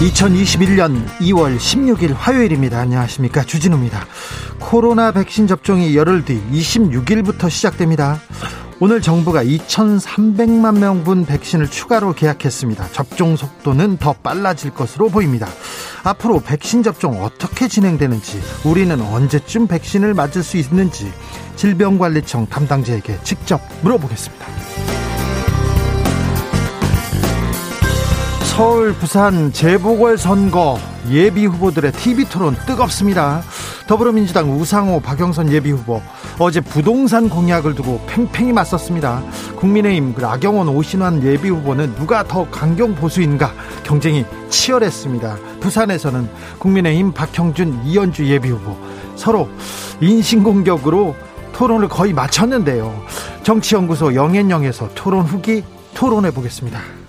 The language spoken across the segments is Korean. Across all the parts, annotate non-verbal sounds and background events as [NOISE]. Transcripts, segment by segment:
2021년 2월 16일 화요일입니다. 안녕하십니까. 주진우입니다. 코로나 백신 접종이 열흘 뒤 26일부터 시작됩니다. 오늘 정부가 2,300만 명분 백신을 추가로 계약했습니다. 접종 속도는 더 빨라질 것으로 보입니다. 앞으로 백신 접종 어떻게 진행되는지, 우리는 언제쯤 백신을 맞을 수 있는지 질병관리청 담당자에게 직접 물어보겠습니다. 서울, 부산 재보궐선거 예비 후보들의 TV 토론 뜨겁습니다. 더불어민주당 우상호, 박영선 예비 후보 어제 부동산 공약을 두고 팽팽히 맞섰습니다. 국민의힘 나경원, 오신환 예비 후보는 누가 더 강경 보수인가 경쟁이 치열했습니다. 부산에서는 국민의힘 박형준, 이현주 예비 후보 서로 인신공격으로 토론을 거의 마쳤는데요. 정치연구소 영앤영에서 토론 후기 토론해 보겠습니다.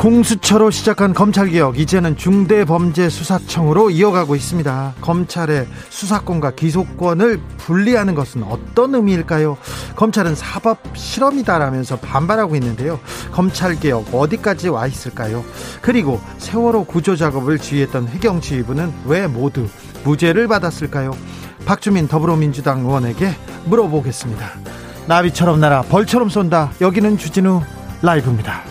공수처로 시작한 검찰개혁 이제는 중대범죄수사청으로 이어가고 있습니다. 검찰의 수사권과 기소권을 분리하는 것은 어떤 의미일까요? 검찰은 사법 실험이다라면서 반발하고 있는데요. 검찰개혁 어디까지 와 있을까요? 그리고 세월호 구조작업을 지휘했던 해경 지휘부는 왜 모두 무죄를 받았을까요? 박주민 더불어민주당 의원에게 물어보겠습니다. 나비처럼 날아 벌처럼 쏜다. 여기는 주진우 라이브입니다.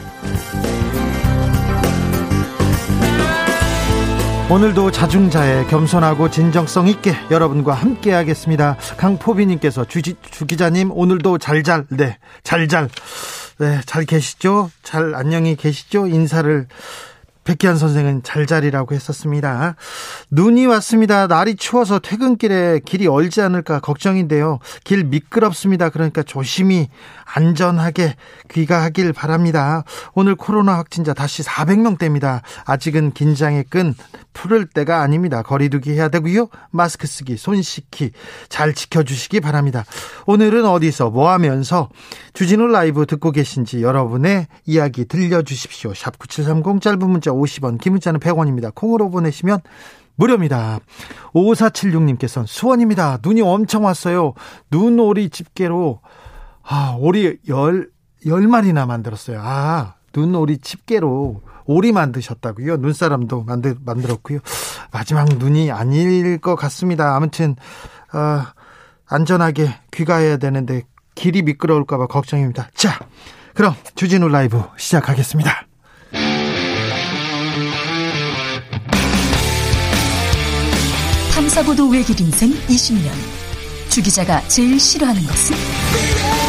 오늘도 자중자애 겸손하고 진정성 있게 여러분과 함께 하겠습니다. 강포비님께서 주, 주 기자님 오늘도 잘잘 네 잘잘 네 잘 계시죠? 잘 안녕히 계시죠? 인사를 백기환 선생은 잘자리라고 했었습니다. 눈이 왔습니다. 날이 추워서 퇴근길에 길이 얼지 않을까 걱정인데요. 길 미끄럽습니다. 그러니까 조심히 안전하게 귀가하길 바랍니다. 오늘 코로나 확진자 다시 400명대입니다. 아직은 긴장의 끈 풀을 때가 아닙니다. 거리두기 해야 되고요. 마스크 쓰기, 손 씻기 잘 지켜주시기 바랍니다. 오늘은 어디서 뭐 하면서 주진우 라이브 듣고 계신지 여러분의 이야기 들려주십시오. 샵 9730 짧은 문자 50원, 긴 문자는 100원입니다. 콩으로 보내시면 무료입니다. 5476님께서는 수원입니다. 눈이 엄청 왔어요. 눈오리 집게로 아, 오리 열, 열 마리나 만들었어요. 아, 눈오리 집게로 오리 만드셨다고요. 눈사람도 만들, 만들었고요. 마지막 눈이 아닐 것 같습니다. 아무튼, 어, 안전하게 귀가해야 되는데 길이 미끄러울까봐 걱정입니다. 자, 그럼 주진우 라이브 시작하겠습니다. 탐사보도 외길 인생 20년. 주 기자가 제일 싫어하는 것은?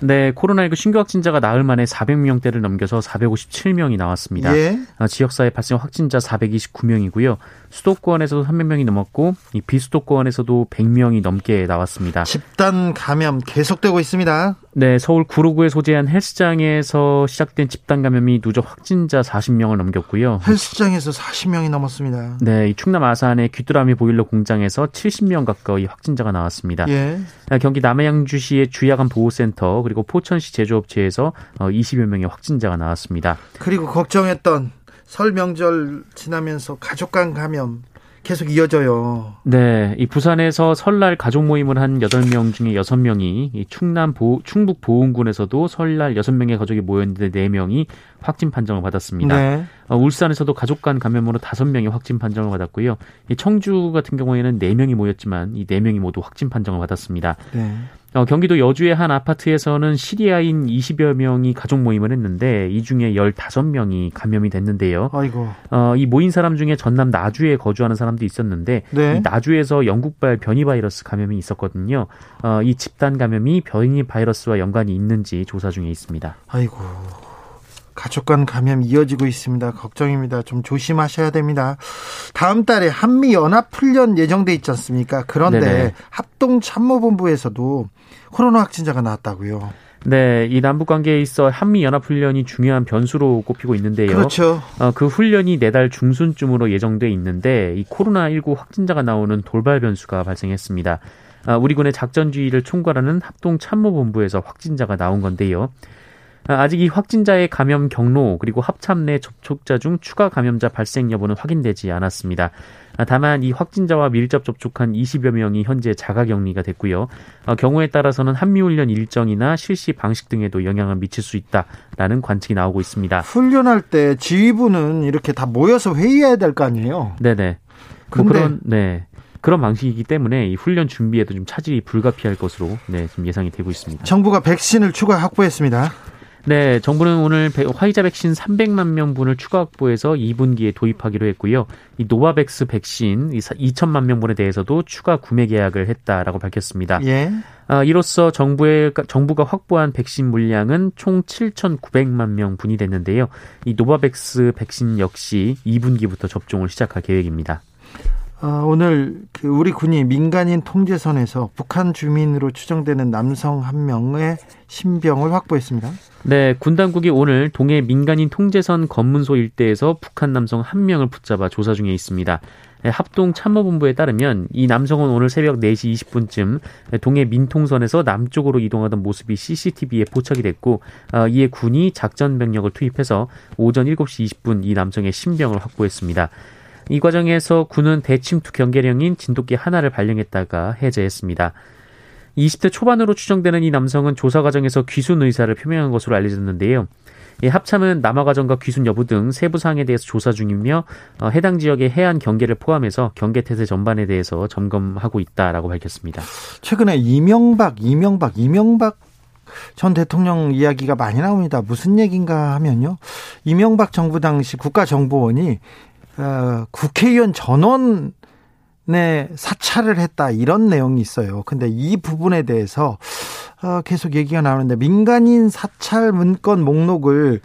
네, 코로나19 신규 확진자가 나흘 만에 400명대를 넘겨서 457명이 나왔습니다. 예. 아, 지역사회 발생 확진자 429명이고요. 수도권에서도 300명이 넘었고 이 비수도권에서도 100명이 넘게 나왔습니다. 집단 감염 계속되고 있습니다. 네, 서울 구로구에 소재한 헬스장에서 시작된 집단 감염이 누적 확진자 40명을 넘겼고요. 헬스장에서 40명이 넘었습니다. 네, 이 충남 아산의 귀뚜라미 보일러 공장에서 70명 가까이 확진자가 나왔습니다. 예. 아, 경기 남해양주시의 주야간 보호센터 그리고 포천시 제조업체에서 20여 어, 명의 확진자가 나왔습니다. 그리고 걱정했던 설 명절 지나면서 가족 간 감염 계속 이어져요. 네, 이 부산에서 설날 가족 모임을 한 8명 중에 6명이 이 충남 보, 충북 보은군에서도 설날 6명의 가족이 모였는데 4명이 확진 판정을 받았습니다. 네. 어, 울산에서도 가족 간 감염으로 5명이 확진 판정을 받았고요. 이 청주 같은 경우에는 4명이 모였지만 이 4명이 모두 확진 판정을 받았습니다. 네. 어, 경기도 여주의 한 아파트에서는 시리아인 20여 명이 가족 모임을 했는데 이 중에 15명이 감염이 됐는데요. 아이고. 어, 이 모인 사람 중에 전남 나주에 거주하는 사람도 있었는데 네. 이 나주에서 영국발 변이 바이러스 감염이 있었거든요. 어, 이 집단 감염이 변이 바이러스와 연관이 있는지 조사 중에 있습니다. 아이고. 가족 간 감염 이어지고 있습니다. 걱정입니다. 좀 조심하셔야 됩니다. 다음 달에 한미 연합 훈련 예정돼 있지 않습니까? 그런데 네네. 합동 참모본부에서도 코로나 확진자가 나왔다고요. 네, 이 남북 관계에 있어 한미 연합 훈련이 중요한 변수로 꼽히고 있는데요. 그렇죠. 어, 그 훈련이 내달 중순쯤으로 예정돼 있는데 이 코로나 19 확진자가 나오는 돌발 변수가 발생했습니다. 아, 우리 군의 작전주의를 총괄하는 합동 참모본부에서 확진자가 나온 건데요. 아, 아직 이 확진자의 감염 경로 그리고 합참 내 접촉자 중 추가 감염자 발생 여부는 확인되지 않았습니다. 아, 다만 이 확진자와 밀접 접촉한 20여 명이 현재 자가격리가 됐고요. 어, 경우에 따라서는 한미훈련 일정이나 실시 방식 등에도 영향을 미칠 수 있다라는 관측이 나오고 있습니다. 훈련할 때 지휘부는 이렇게 다 모여서 회의해야 될 거 아니에요? 네네. 뭐 그런 네. 그런 방식이기 때문에 이 훈련 준비에도 좀 차질이 불가피할 것으로 네, 지금 예상이 되고 있습니다. 정부가 백신을 추가 확보했습니다. 네, 정부는 오늘 화이자 백신 300만 명분을 추가 확보해서 2분기에 도입하기로 했고요. 이 노바백스 백신 2천만 명분에 대해서도 추가 구매 계약을 했다라고 밝혔습니다. 예. 아, 이로써 정부의 정부가 확보한 백신 물량은 총 7,900만 명분이 됐는데요. 이 노바백스 백신 역시 2분기부터 접종을 시작할 계획입니다. 어, 오늘 그 우리 군이 민간인 통제선에서 북한 주민으로 추정되는 남성 한 명의 신병을 확보했습니다. 네, 군 당국이 오늘 동해 민간인 통제선 검문소 일대에서 북한 남성 한 명을 붙잡아 조사 중에 있습니다. 네, 합동 참모본부에 따르면 이 남성은 오늘 새벽 4시 20분쯤 동해 민통선에서 남쪽으로 이동하던 모습이 CCTV에 포착이 됐고 어, 이에 군이 작전 병력을 투입해서 오전 7시 20분 이 남성의 신병을 확보했습니다. 이 과정에서 군은 대침투 경계령인 진돗개 하나를 발령했다가 해제했습니다. 20대 초반으로 추정되는 이 남성은 조사 과정에서 귀순 의사를 표명한 것으로 알려졌는데요. 이 합참은 남아 과정과 귀순 여부 등 세부 사항에 대해서 조사 중이며 어, 해당 지역의 해안 경계를 포함해서 경계 태세 전반에 대해서 점검하고 있다라고 밝혔습니다. 최근에 이명박, 이명박, 이명박 전 대통령 이야기가 많이 나옵니다. 무슨 얘기인가 하면요. 이명박 정부 당시 국가정보원이 어, 국회의원 전원에 사찰을 했다 이런 내용이 있어요. 근데 이 부분에 대해서 어, 계속 얘기가 나오는데 민간인 사찰 문건 목록을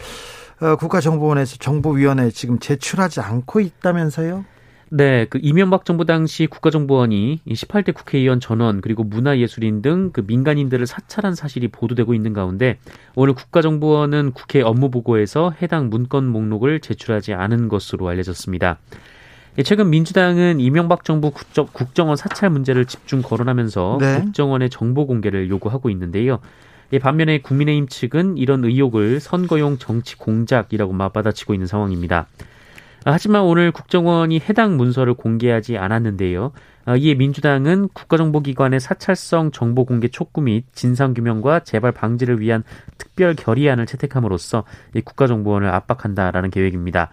어, 국가정보원에서 정보위원회에 지금 제출하지 않고 있다면서요? 네, 그 이명박 정부 당시 국가정보원이 18대 국회의원 전원 그리고 문화예술인 등 그 민간인들을 사찰한 사실이 보도되고 있는 가운데 오늘 국가정보원은 국회 업무 보고에서 해당 문건 목록을 제출하지 않은 것으로 알려졌습니다. 예, 최근 민주당은 이명박 정부 국정, 원 사찰 문제를 집중 거론하면서 네. 국정원의 정보 공개를 요구하고 있는데요. 예, 반면에 국민의힘 측은 이런 의혹을 선거용 정치 공작이라고 맞받아치고 있는 상황입니다. 하지만 오늘 국정원이 해당 문서를 공개하지 않았는데요. 어, 이에 민주당은 국가정보기관의 사찰성 정보 공개 촉구 및 진상규명과 재발 방지를 위한 특별 결의안을 채택함으로써 국가정보원을 압박한다라는 계획입니다.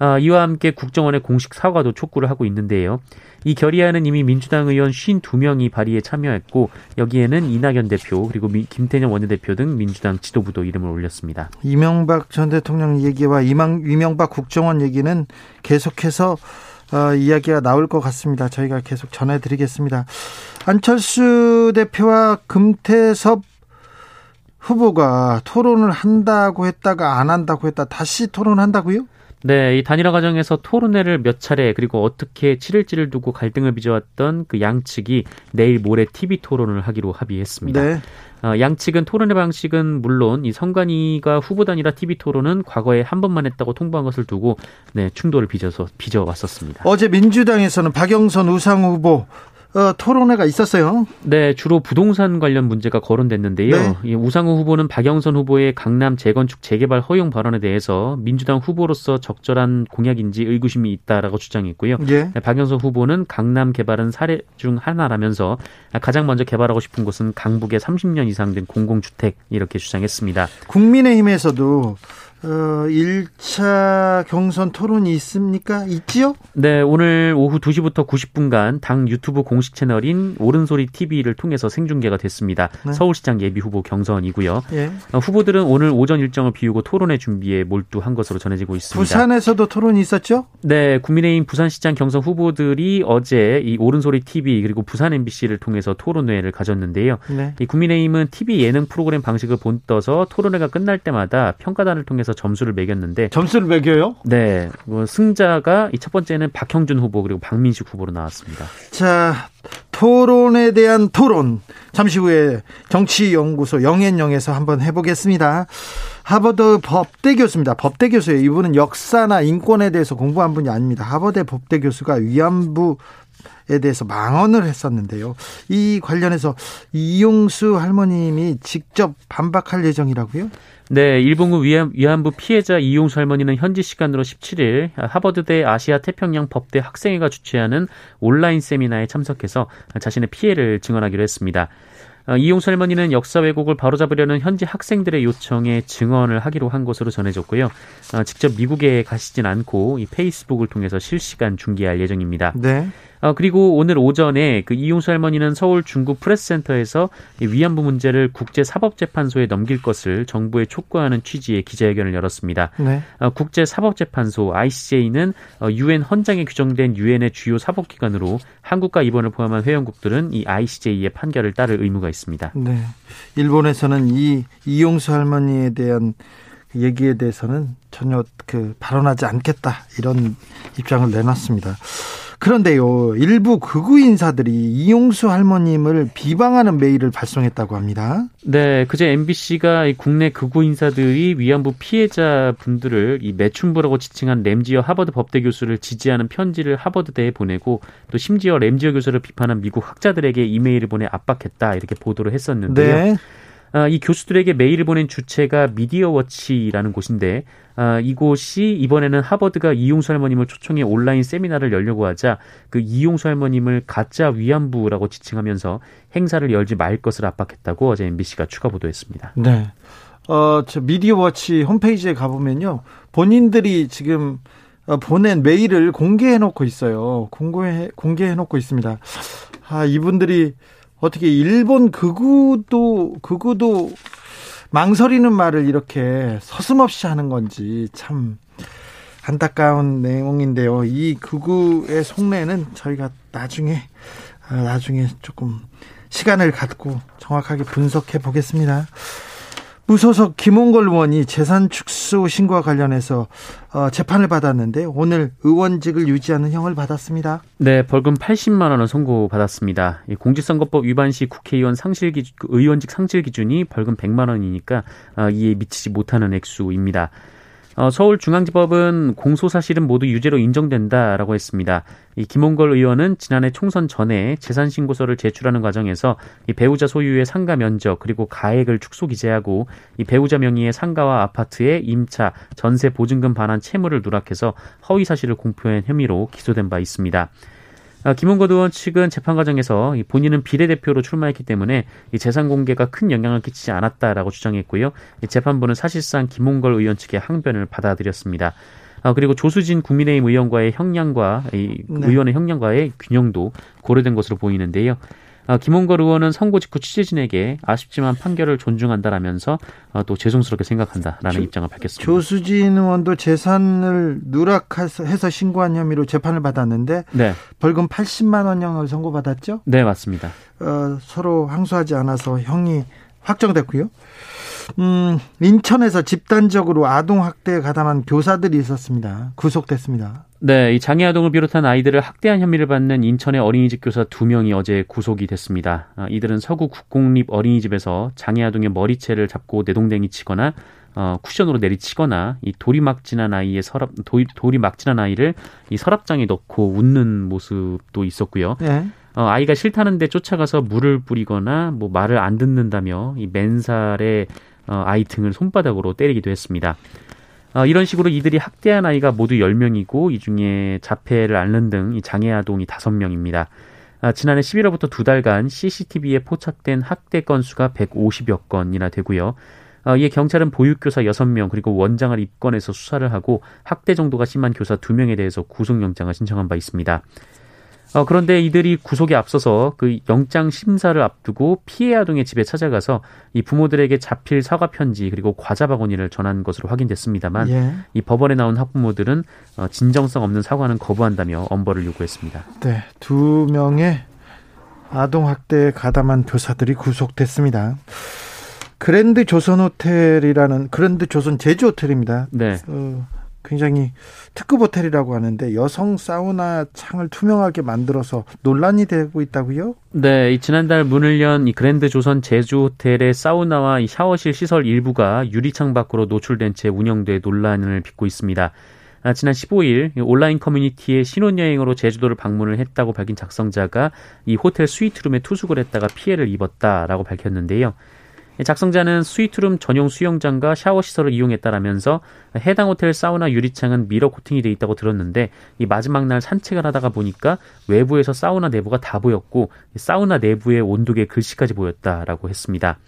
어, 이와 함께 국정원의 공식 사과도 촉구를 하고 있는데요. 이 결의안은 이미 민주당 의원 52명이 발의에 참여했고 여기에는 이낙연 대표 그리고 김태년 원내대표 등 민주당 지도부도 이름을 올렸습니다. 이명박 전 대통령 얘기와 이망, 이명박 국정원 얘기는 계속해서 어, 이야기가 나올 것 같습니다. 저희가 계속 전해드리겠습니다. 안철수 대표와 금태섭 후보가 토론을 한다고 했다가 안 한다고 했다 다시 토론한다고요? 네, 이 단일화 과정에서 토론회를 몇 차례 그리고 어떻게 치를지를 두고 갈등을 빚어왔던 그 양측이 내일 모레 TV 토론을 하기로 합의했습니다. 네. 어, 양측은 토론회 방식은 물론 이 성관이가 후보 단일화 TV 토론은 과거에 한 번만 했다고 통보한 것을 두고 네, 충돌을 빚어서 빚어왔었습니다. 어제 민주당에서는 박영선 우상 후보 어, 토론회가 있었어요. 네, 주로 부동산 관련 문제가 거론됐는데요. 네. 우상호 후보는 박영선 후보의 강남 재건축 재개발 허용 발언에 대해서 민주당 후보로서 적절한 공약인지 의구심이 있다라고 주장했고요. 예. 네, 박영선 후보는 강남 개발은 사례 중 하나라면서 가장 먼저 개발하고 싶은 곳은 강북에 30년 이상 된 공공주택 이렇게 주장했습니다. 국민의힘에서도 어, 1차 경선 토론이 있습니까? 있지요? 네, 오늘 오후 2시부터 90분간 당 유튜브 공식 채널인 오른소리 TV를 통해서 생중계가 됐습니다. 네. 서울시장 예비 후보 경선이고요. 예. 어, 후보들은 오늘 오전 일정을 비우고 토론회 준비에 몰두한 것으로 전해지고 있습니다. 부산에서도 토론이 있었죠? 네, 국민의힘 부산시장 경선 후보들이 어제 이 오른소리 TV 그리고 부산 MBC를 통해서 토론회를 가졌는데요. 네. 이 국민의힘은 TV 예능 프로그램 방식을 본떠서 토론회가 끝날 때마다 평가단을 통해서 통 해서 점수를 매겼는데 점수를 매겨요? 네, 뭐 승자가 이 첫 번째는 박형준 후보 그리고 박민식 후보로 나왔습니다. 자, 토론에 대한 토론 잠시 후에 정치연구소 영앤영에서 한번 해보겠습니다. 하버드 법대 교수입니다. 법대 교수예요. 이분은 역사나 인권에 대해서 공부한 분이 아닙니다. 하버드 법대 교수가 위안부 에 대해서 망언을 했었는데요. 이 관련해서 이용수 할머님이 직접 반박할 예정이라고요? 네, 일본군 위안 부 피해자 이용수 할머니는 현지 시간으로 17일 하버드대 아시아 태평양 법대 학생회가 주최하는 온라인 세미나에 참석해서 자신의 피해를 증언하기로 했습니다. 어, 이용수 할머니는 역사 왜곡을 바로잡으려는 현지 학생들의 요청에 증언을 하기로 한 것으로 전해졌고요. 어, 직접 미국에 가시진 않고 이 페이스북을 통해서 실시간 중계할 예정입니다. 네. 어, 그리고 오늘 오전에 그 이용수 할머니는 서울 중국 프레스센터에서 위안부 문제를 국제사법재판소에 넘길 것을 정부에 촉구하는 취지의 기자회견을 열었습니다. 네. 어, 국제사법재판소 ICJ는 어, 유엔 헌장에 규정된 유엔의 주요 사법기관으로 한국과 일본을 포함한 회원국들은 이 ICJ의 판결을 따를 의무가 있습니다. 네. 일본에서는 이 이용수 할머니에 대한 얘기에 대해서는 전혀 그 발언하지 않겠다 이런 입장을 내놨습니다. 그런데요, 일부 극우 인사들이 이용수 할머님을 비방하는 메일을 발송했다고 합니다. 네, 그제 MBC가 국내 극우 인사들이 위안부 피해자 분들을 이 매춘부라고 지칭한 램지어 하버드 법대 교수를 지지하는 편지를 하버드대에 보내고 또 심지어 램지어 교수를 비판한 미국 학자들에게 이메일을 보내 압박했다 이렇게 보도를 했었는데요. 네. 아, 이 교수들에게 메일을 보낸 주체가 미디어워치라는 곳인데 아, 이곳이 이번에는 하버드가 이용수 할머님을 초청해 온라인 세미나를 열려고 하자 그 이용수 할머님을 가짜 위안부라고 지칭하면서 행사를 열지 말 것을 압박했다고 어제 MBC가 추가 보도했습니다. 네. 어, 저 미디어워치 홈페이지에 가보면요. 본인들이 지금 어, 보낸 메일을 공개해 놓고 있어요. 공개해, 공개해 놓고 있습니다. 아, 이분들이 어떻게 일본 극우도 극우도 망설이는 말을 이렇게 서슴없이 하는 건지 참 안타까운 내용인데요. 이 극우의 속내는 저희가 나중에 아, 나중에 조금 시간을 갖고 정확하게 분석해 보겠습니다. 무소속 김홍걸 의원이 재산 축소 신고와 관련해서 어, 재판을 받았는데 오늘 의원직을 유지하는 형을 받았습니다. 네, 벌금 80만 원을 선고받았습니다. 공직선거법 위반 시 국회의원 상실 기준, 그 의원직 상실 기준이 벌금 100만 원이니까 어, 이에 미치지 못하는 액수입니다. 어, 서울중앙지법은 공소 사실은 모두 유죄로 인정된다라고 했습니다. 이 김홍걸 의원은 지난해 총선 전에 재산 신고서를 제출하는 과정에서 이 배우자 소유의 상가 면적 그리고 가액을 축소 기재하고 이 배우자 명의의 상가와 아파트에 임차, 전세 보증금 반환 채무를 누락해서 허위 사실을 공표한 혐의로 기소된 바 있습니다. 아, 김은건 의원 측은 재판 과정에서 본인은 비례대표로 출마했기 때문에 재산 공개가 큰 영향을 끼치지 않았다라고 주장했고요. 재판부는 사실상 김홍걸 의원 측의 항변을 받아들였습니다. 아, 그리고 조수진 국민의힘 의원과의 형량과 이 네. 의원의 형량과의 균형도 고려된 것으로 보이는데요. 아, 김홍걸 의원은 선고 직후 취재진에게 아쉽지만 판결을 존중한다라면서 아, 또 죄송스럽게 생각한다라는 조, 입장을 밝혔습니다. 조수진 의원도 재산을 누락해서 신고한 혐의로 재판을 받았는데 네. 벌금 80만 원형을 선고받았죠? 네, 맞습니다. 어, 서로 항소하지 않아서 형이 확정됐고요. 음, 인천에서 집단적으로 아동 학대에 가담한 교사들이 있었습니다. 구속됐습니다. 네, 이 장애 아동을 비롯한 아이들을 학대한 혐의를 받는 인천의 어린이집 교사 두 명이 어제 구속이 됐습니다. 아, 이들은 서구 국공립 어린이집에서 장애 아동의 머리채를 잡고 내동댕이 치거나 어, 쿠션으로 내리치거나 이 돌이 막진한 아이의 서랍 돌, 돌이 막진한 아이를 이 서랍장에 넣고 웃는 모습도 있었고요. 네. 어, 아이가 싫다는데 쫓아가서 물을 뿌리거나 뭐 말을 안 듣는다며 이 맨살에 어, 아이 등을 손바닥으로 때리기도 했습니다. 어, 이런 식으로 이들이 학대한 아이가 모두 10명이고 이 중에 자폐를 앓는 등 이 장애 아동이 5명입니다. 아, 지난해 11월부터 두 달간 CCTV에 포착된 학대 건수가 150여 건이나 되고요. 어, 이에 경찰은 보육교사 6명 그리고 원장을 입건해서 수사를 하고 학대 정도가 심한 교사 2명에 대해서 구속영장을 신청한 바 있습니다. 어, 그런데 이들이 구속에 앞서서 그 영장 심사를 앞두고 피해 아동의 집에 찾아가서 이 부모들에게 자필 사과 편지 그리고 과자 바구니를 전한 것으로 확인됐습니다만 예. 이 법원에 나온 학부모들은 어, 진정성 없는 사과는 거부한다며 엄벌을 요구했습니다. 네, 두 명의 아동 학대에 가담한 교사들이 구속됐습니다. 그랜드 조선 호텔이라는 그랜드 조선 제주 호텔입니다. 네. 어, 굉장히 특급 호텔이라고 하는데 여성 사우나 창을 투명하게 만들어서 논란이 되고 있다고요? 네, 지난달 문을 연 이 그랜드 조선 제주 호텔의 사우나와 이 샤워실 시설 일부가 유리창 밖으로 노출된 채 운영돼 논란을 빚고 있습니다. 아, 지난 15일 온라인 커뮤니티에 신혼여행으로 제주도를 방문을 했다고 밝힌 작성자가 이 호텔 스위트룸에 투숙을 했다가 피해를 입었다라고 밝혔는데요. 작성자는 스위트룸 전용 수영장과 샤워 시설을 이용했다라면서 해당 호텔 사우나 유리창은 미러 코팅이 돼 있다고 들었는데 이 마지막 날 산책을 하다가 보니까 외부에서 사우나 내부가 다 보였고 사우나 내부의 온도계 글씨까지 보였다라고 했습니다.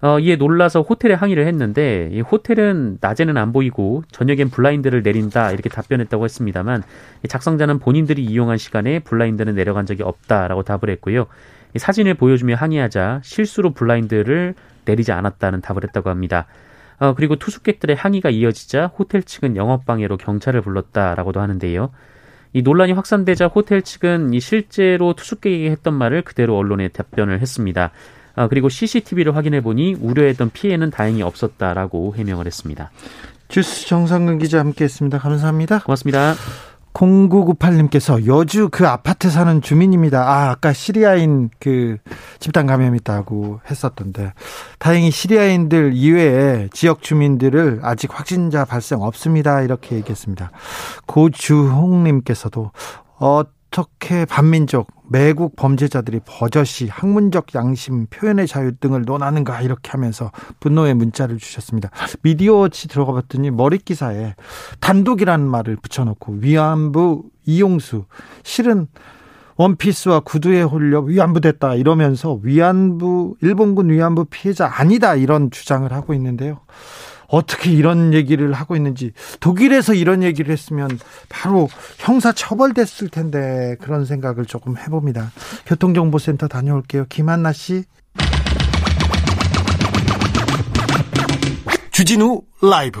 어, 이에 놀라서 호텔에 항의를 했는데 이 호텔은 낮에는 안 보이고 저녁엔 블라인드를 내린다 이렇게 답변했다고 했습니다만 작성자는 본인들이 이용한 시간에 블라인드는 내려간 적이 없다라고 답을 했고요. 이 사진을 보여주며 항의하자 실수로 블라인드를 내리지 않았다는 답을 했다고 합니다. 어, 그리고 투숙객들의 항의가 이어지자 호텔 측은 영업방해로 경찰을 불렀다라고도 하는데요. 이 논란이 확산되자 호텔 측은 이 실제로 투숙객에게 했던 말을 그대로 언론에 답변을 했습니다. 아, 그리고 CCTV를 확인해 보니 우려했던 피해는 다행히 없었다라고 해명을 했습니다. 주스 정상근 기자 함께했습니다. 감사합니다. 고맙습니다. 0998님께서 여주 그 아파트 사는 주민입니다. 아, 아까 시리아인 그 집단 감염 있다고 했었던데. 다행히 시리아인들 이외에 지역 주민들을 아직 확진자 발생 없습니다. 이렇게 얘기했습니다. 고주홍님께서도 어 떻게 반민족 매국 범죄자들이 버젓이 학문적 양심, 표현의 자유 등을 논하는가 이렇게 하면서 분노의 문자를 주셨습니다. 미디어치 들어가 봤더니 머리 기사에 단독이라는 말을 붙여놓고 위안부 이용수 실은 원피스와 구두에 홀려 위안부 됐다 이러면서 위안부 일본군 위안부 피해자 아니다 이런 주장을 하고 있는데요. 어떻게 이런 얘기를 하고 있는지 독일에서 이런 얘기를 했으면 바로 형사 처벌됐을 텐데 그런 생각을 조금 해봅니다. 교통정보센터 다녀올게요. 김한나 씨. 주진우 라이브.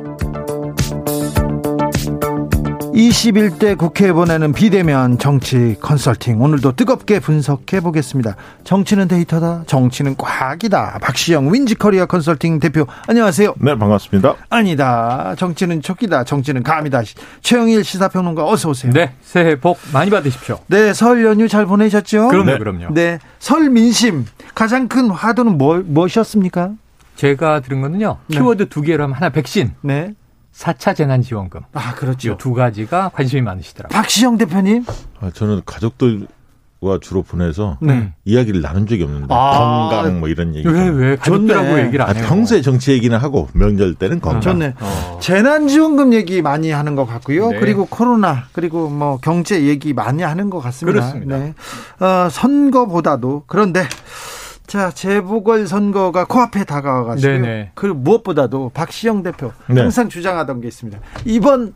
21대 국회에 보내는 비대면 정치 컨설팅 오늘도 뜨겁게 분석해 보겠습니다. 정치는 데이터다. 정치는 과학이다. 박시영 윈지커리아 컨설팅 대표 안녕하세요. 네 반갑습니다. 아니다. 정치는 촉이다. 정치는 감이다. 최영일 시사평론가 어서 오세요. 네 새해 복 많이 받으십시오. 네 설 연휴 잘 보내셨죠? 그럼요 네. 그럼요. 네설 민심 가장 큰 화두는 뭐, 무엇이었습니까? 제가 들은 거는요. 네. 키워드 두 개로 하면 하나 백신. 네. 4차 재난지원금. 아, 그렇죠. 두 가지가 관심이 많으시더라고요. 박시영 대표님? 아, 저는 가족들과 주로 보내서 네. 이야기를 나눈 적이 없는데 아, 건강 뭐 이런 얘기. 왜, 왜? 가족들하고 얘기를 안 해요? 아, 평소에 정치 얘기는 하고 명절 때는 건강. 좋네. 어. 재난지원금 얘기 많이 하는 것 같고요. 네. 그리고 코로나 그리고 뭐 경제 얘기 많이 하는 것 같습니다. 그렇습니다. 네. 어, 선거보다도 그런데 자, 재보궐 선거가 코앞에 다가와가지고 네네. 그 무엇보다도 박시영 대표 네. 항상 주장하던 게 있습니다. 이번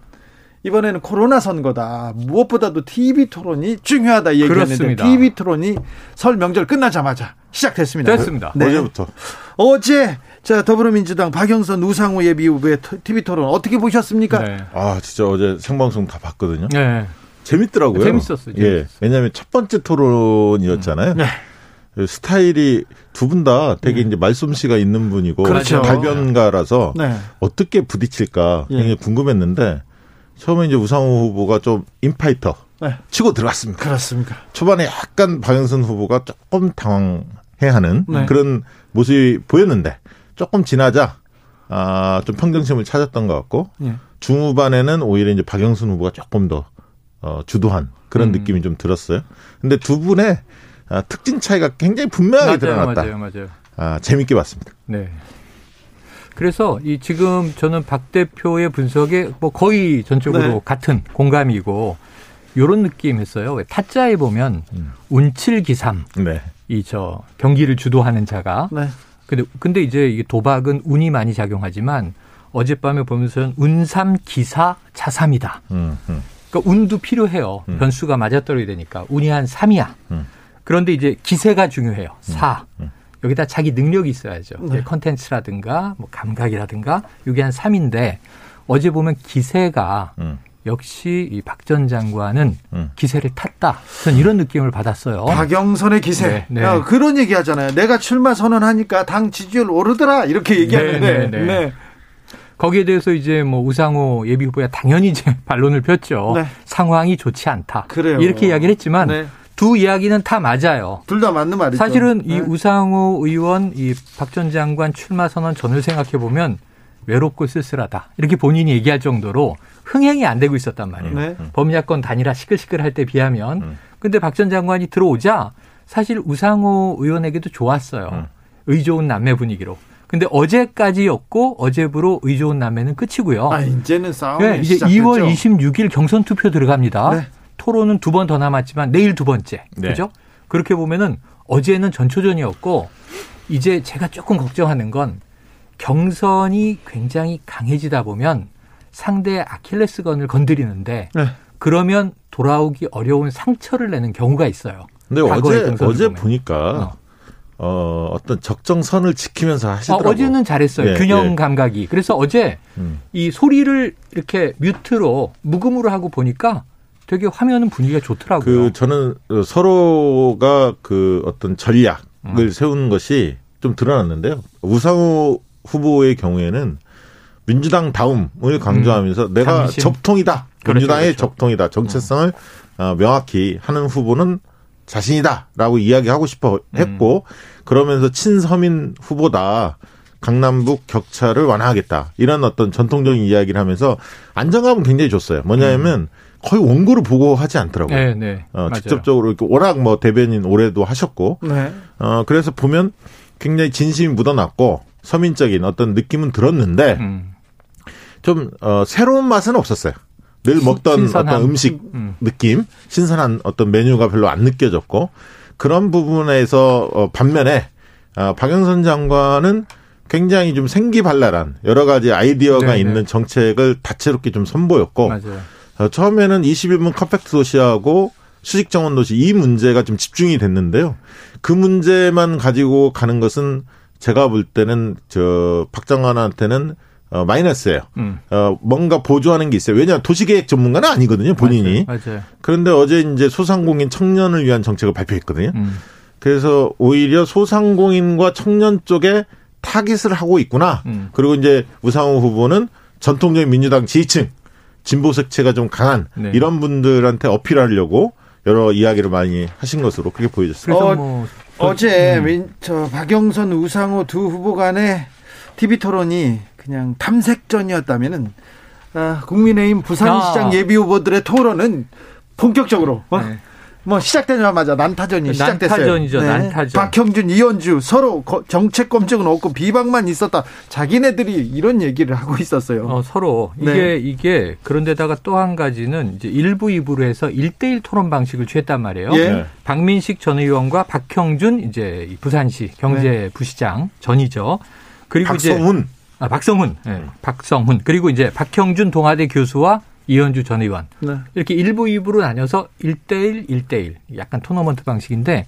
이번에는 코로나 선거다. 무엇보다도 TV 토론이 중요하다 얘기했는데 TV 토론이 설 명절 끝나자마자 시작됐습니다. 됐습니다. 네. 어제부터. 어제 자 더불어민주당 박영선 우상호 예비 후보의 TV 토론 어떻게 보셨습니까? 네. 아 진짜 어제 생방송 다 봤거든요. 네. 재밌더라고요. 재밌었어요. 예. 왜냐하면 첫 번째 토론이었잖아요. 네. 그 스타일이 두 분 다 되게 음. 이제 말솜씨가 있는 분이고 그렇죠. 발변가라서 네. 어떻게 부딪힐까 예. 굉장히 예. 궁금했는데 처음에 이제 우상호 후보가 좀 인파이터 네. 치고 들어갔습니다. 그렇습니까? 초반에 약간 박영선 후보가 조금 당황해하는 네. 그런 모습이 보였는데 조금 지나자 아, 좀 평정심을 찾았던 것 같고 네. 중후반에는 오히려 이제 박영선 후보가 조금 더 어, 주도한 그런 음. 느낌이 좀 들었어요. 근데 두 분의 아, 특징 차이가 굉장히 분명하게 맞아요, 드러났다. 맞아요, 맞아요. 아, 재밌게 봤습니다. 네. 그래서 이 지금 저는 박 대표의 분석에 뭐 거의 전적으로 네. 같은 공감이고 요런 느낌이었어요. 타짜에 보면 음. 운칠기삼 네. 이저 경기를 주도하는 자가 네. 근데 근데 이제 이게 도박은 운이 많이 작용하지만 어젯밤에 보면서 운삼 기사 자삼이다. 음, 음. 그러니까 운도 필요해요. 음. 변수가 맞아떨어야 되니까 운이 한 3이야. 음. 그런데 이제 기세가 중요해요. 4. 음, 음. 여기다 자기 능력이 있어야죠. 네. 컨텐츠라든가 뭐 감각이라든가 이게 한 3인데 어제 보면 기세가 음. 역시 이 박 전 장관은 음. 기세를 탔다. 저는 이런 느낌을 받았어요. 박영선의 기세. 네, 네. 야, 그런 얘기 하잖아요. 내가 출마 선언하니까 당 지지율 오르더라. 이렇게 얘기하는데. 네, 네, 네. 네. 거기에 대해서 이제 뭐 우상호 예비 후보야 당연히 이제 [LAUGHS] 반론을 폈죠. 네. 상황이 좋지 않다. 그래요. 이렇게 이야기를 했지만 네. 두 이야기는 다 맞아요. 둘 다 맞는 말이죠. 사실은 이 네. 우상호 의원 이 박 전 장관 출마 선언 전을 생각해 보면 외롭고 쓸쓸하다. 이렇게 본인이 얘기할 정도로 흥행이 안 되고 있었단 말이에요. 네. 범야권 단일화 시끌시끌할 때 비하면. 음. 근데 박 전 장관이 들어오자 사실 우상호 의원에게도 좋았어요. 음. 의 좋은 남매 분위기로. 근데 어제까지였고 어제부로 의 좋은 남매는 끝이고요. 아, 이제는 싸움 네, 이제 시작됐죠. 2월 26일 경선 투표 들어갑니다. 네. 토론은 두 번 더 남았지만 내일 두 번째. 네. 그죠? 그렇게 보면은 어제는 전초전이었고 이제 제가 조금 걱정하는 건 경선이 굉장히 강해지다 보면 상대의 아킬레스건을 건드리는데 네. 그러면 돌아오기 어려운 상처를 내는 경우가 있어요. 근데 어제 어제 보면. 보니까 어. 어, 어떤 적정선을 지키면서 하시더라고요. 어, 어제는 잘했어요. 네, 균형 네. 감각이. 그래서 어제 음. 이 소리를 이렇게 뮤트로 무음으로 하고 보니까 되게 화면은 분위기가 좋더라고요. 그 저는 서로가 그 어떤 전략을 음. 세우는 것이 좀 드러났는데요. 우상호 후보의 경우에는 민주당 다움을 강조하면서 음. 내가 당신. 적통이다. 그렇죠, 민주당의 그렇죠. 적통이다. 정체성을 음. 명확히 하는 후보는 자신이다라고 이야기하고 싶어 했고 음. 그러면서 친서민 후보다 강남북 격차를 완화하겠다 이런 어떤 전통적인 이야기를 하면서 안정감은 굉장히 줬어요. 뭐냐면 음. 거의 원고를 보고 하지 않더라고요. 네, 네. 어, 직접적으로 이렇게 워낙 뭐 대변인 올해도 하셨고, 네. 어 그래서 보면 굉장히 진심이 묻어났고 서민적인 어떤 느낌은 들었는데 음. 좀 어, 새로운 맛은 없었어요. 늘 먹던 신선한. 어떤 음식 음. 느낌, 신선한 어떤 메뉴가 별로 안 느껴졌고 그런 부분에서 어, 반면에 어, 박영선 장관은 굉장히 좀 생기발랄한 여러 가지 아이디어가 네네. 있는 정책을 다채롭게 좀 선보였고 맞아요. 어, 처음에는 21분 컴팩트 도시하고 수직 정원 도시 이 문제가 좀 집중이 됐는데요. 그 문제만 가지고 가는 것은 제가 볼 때는 저 박장관한테는 어, 마이너스예요. 음. 어, 뭔가 보조하는 게 있어요. 왜냐 도시계획 전문가는 아니거든요, 본인이. 맞아요. 맞아요. 그런데 어제 이제 소상공인 청년을 위한 정책을 발표했거든요. 음. 그래서 오히려 소상공인과 청년 쪽에 타깃을 하고 있구나. 음. 그리고 이제 우상호 후보는 전통적인 민주당 지지층, 진보 색채가 좀 강한 네. 이런 분들한테 어필하려고 여러 이야기를 많이 하신 것으로 그렇게 보여졌습니다. 어, 뭐, 어제 음. 저 박영선 우상호 두 후보 간의 TV 토론이 그냥 탐색전이었다면은 아, 국민의힘 부산시장 예비 후보들의 토론은 본격적으로 어? 네. 뭐 시작되자마자 난타전이 시작됐어요. 난타전이죠. 네. 난타전. 박형준, 이현주 서로 정책 검증은 없고 비방만 있었다. 자기네들이 이런 얘기를 하고 있었어요. 어, 서로 이게 네. 이게 그런데다가 또 한 가지는 이제 일부 입으로 해서 1대1 토론 방식을 취했단 말이에요. 예. 네. 박민식 전 의원과 박형준 이제 부산시 경제부시장 전이죠. 그리고 박성훈. 이제 아, 박성훈. 네. 박성훈. 그리고 이제 박형준 동아대 교수와 이현주 전 의원. 네. 이렇게 일부 입으로 나뉘어서 1대1, 1대1. 약간 토너먼트 방식인데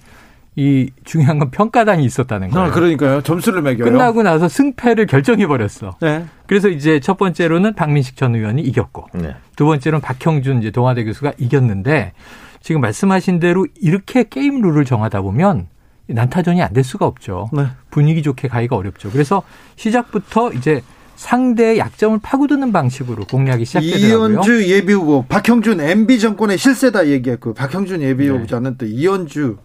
이 중요한 건 평가단이 있었다는 거예요. 아, 그러니까요. 점수를 매겨요. 끝나고 나서 승패를 결정해 버렸어. 네. 그래서 이제 첫 번째로는 박민식 전 의원이 이겼고 네. 두 번째로는 박형준 이제 동아대 교수가 이겼는데 지금 말씀하신 대로 이렇게 게임 룰을 정하다 보면 난타전이 안 될 수가 없죠. 네. 분위기 좋게 가기가 어렵죠. 그래서 시작부터 이제 상대의 약점을 파고드는 방식으로 공략이 시작되더라고요. 이현주 예비 후보, 박형준 MB 정권의 실세다 얘기했고 박형준 예비 후보자는 네. 또 이현주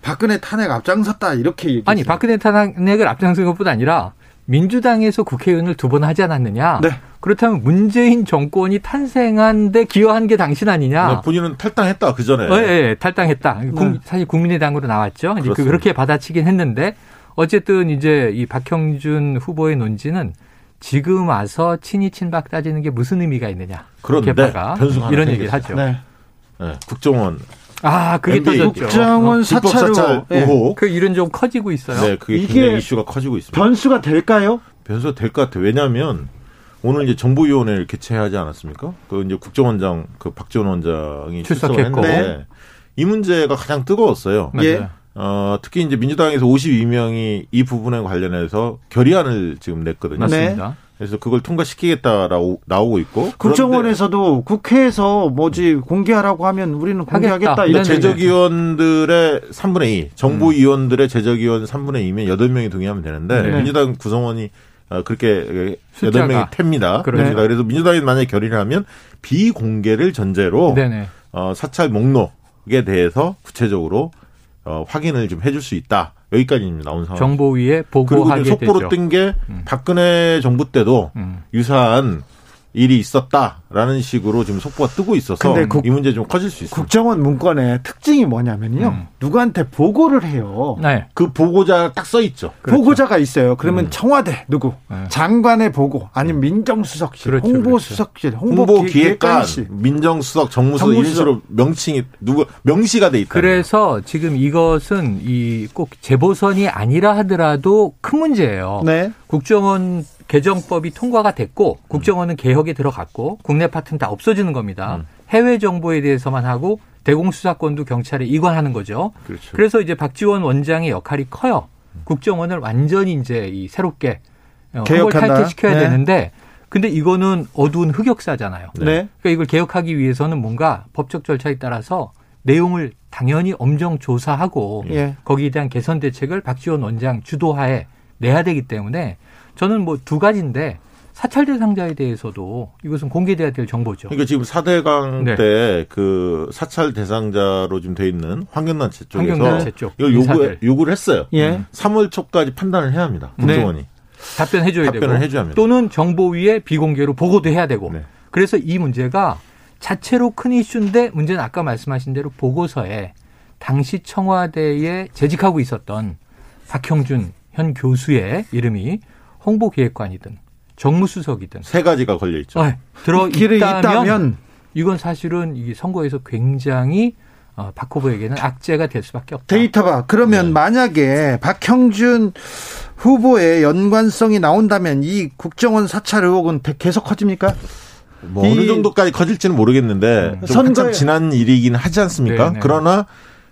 박근혜 탄핵 앞장섰다 이렇게 얘기했어요. 아니 박근혜 탄핵을 앞장선 것뿐 아니라 민주당에서 국회의원을 두 번 하지 않았느냐? 네. 그렇다면 문재인 정권이 탄생한데 기여한 게 당신 아니냐? 네, 본인은 탈당했다 그 전에. 네, 네 탈당했다. 네. 사실 국민의당으로 나왔죠. 그 그렇습니다. 그렇게 받아치긴 했는데 어쨌든 이제 이 박형준 후보의 논지는 지금 와서 친이 친박 따지는 게 무슨 의미가 있느냐? 그런데 이런 얘기를 하죠. 네. 네. 국정원 아, 그게 터졌죠. 국정원 어, 사찰 의혹. 네. 그 일은 좀 커지고 있어요. 네, 그게 이게 이슈가 커지고 있습니다. 변수가 될까요? 변수가 될 것 같아요. 왜냐하면 오늘 이제 정보위원회를 개최하지 않았습니까? 그 이제 국정원장 그 박지원 원장이 출석했고 네. 이 문제가 가장 뜨거웠어요. 예. 어, 특히 이제 민주당에서 52명이 이 부분에 관련해서 결의안을 지금 냈거든요. 맞습니다. 네. 그래서 그걸 통과시키겠다라고 나오고 있고 국정원에서도 국회에서 뭐지 공개하라고 하면 우리는 공개하겠다 이런 제적위원들의 3분의 2, 정부위원들의 제적위원 3분의 2면 8명이 동의하면 되는데 네. 민주당 구성원이 어, 그렇게 여덟 명이 탭니다. 그렇습니다. 그래서 민주당이 만약에 결의를 하면 비공개를 전제로 네네. 어, 사찰 목록에 대해서 구체적으로 어, 확인을 좀 해줄 수 있다. 여기까지입니다. 나온 상황. 정보위에 보고하게 그리고 속보로 뜬게 음. 박근혜 정부 때도 음. 유사한 일이 있었다라는 식으로 지금 속보가 뜨고 있어서 국, 이 문제 좀 커질 수 있습니다. 국정원 문건의 특징이 뭐냐면요. 음. 누구한테 보고를 해요. 네. 그 보고자 딱 써 있죠. 그렇죠. 보고자가 있어요. 그러면 음. 청와대 누구, 네. 장관의 보고, 아니면 민정수석실, 그렇죠, 홍보수석실, 그렇죠. 홍보기획관, 민정수석, 정무수석, 정무수석. 이런 식으로 명칭이 누구 명시가 돼 있다. 그래서 지금 이것은 이 꼭 재보선이 아니라 하더라도 큰 문제예요. 네. 국정원 개정법이 통과가 됐고 국정원은 개혁에 들어갔고 국내 파트는 다 없어지는 겁니다. 음. 해외 정보에 대해서만 하고 대공 수사권도 경찰에 이관하는 거죠. 그렇죠. 그래서 이제 박지원 원장의 역할이 커요. 국정원을 완전히 이제 이 새롭게 어, 개혁한다. 탈퇴시켜야 네. 되는데 근데 이거는 어두운 흑역사잖아요. 네. 그러니까 이걸 개혁하기 위해서는 뭔가 법적 절차에 따라서 내용을 당연히 엄정 조사하고 예. 거기에 대한 개선 대책을 박지원 원장 주도하에 내야 되기 때문에 저는 뭐 두 가지인데 사찰 대상자에 대해서도 이것은 공개돼야 될 정보죠. 그러니까 지금 4대강 네. 때그 사찰 대상자로 좀돼 있는 환경단체 쪽에서 환경단체 쪽 이걸 요구 요구를 했어요. 예. 3월 초까지 판단을 해야 합니다. 네. 국정원이. 네. 답변해 줘야 답변을 되고 해줘야 합니다. 또는 정보위에 비공개로 보고도 해야 되고. 네. 그래서 이 문제가 자체로 큰 이슈인데 문제는 아까 말씀하신 대로 보고서에 당시 청와대에 재직하고 있었던 박형준 현 교수의 이름이 홍보기획관이든 정무수석이든 세 가지가 걸려 있죠. 네, 들어 있다면, 이건 사실은 이 선거에서 굉장히 어, 박 후보에게는 악재가 될 수밖에 없다. 데이터가 그러면 네. 만약에 박형준 후보의 연관성이 나온다면 이 국정원 사찰 의혹은 계속 커집니까? 뭐 어느 정도까지 커질지는 모르겠는데 음. 좀 한참 지난 일이긴 하지 않습니까? 네네. 네. 그러나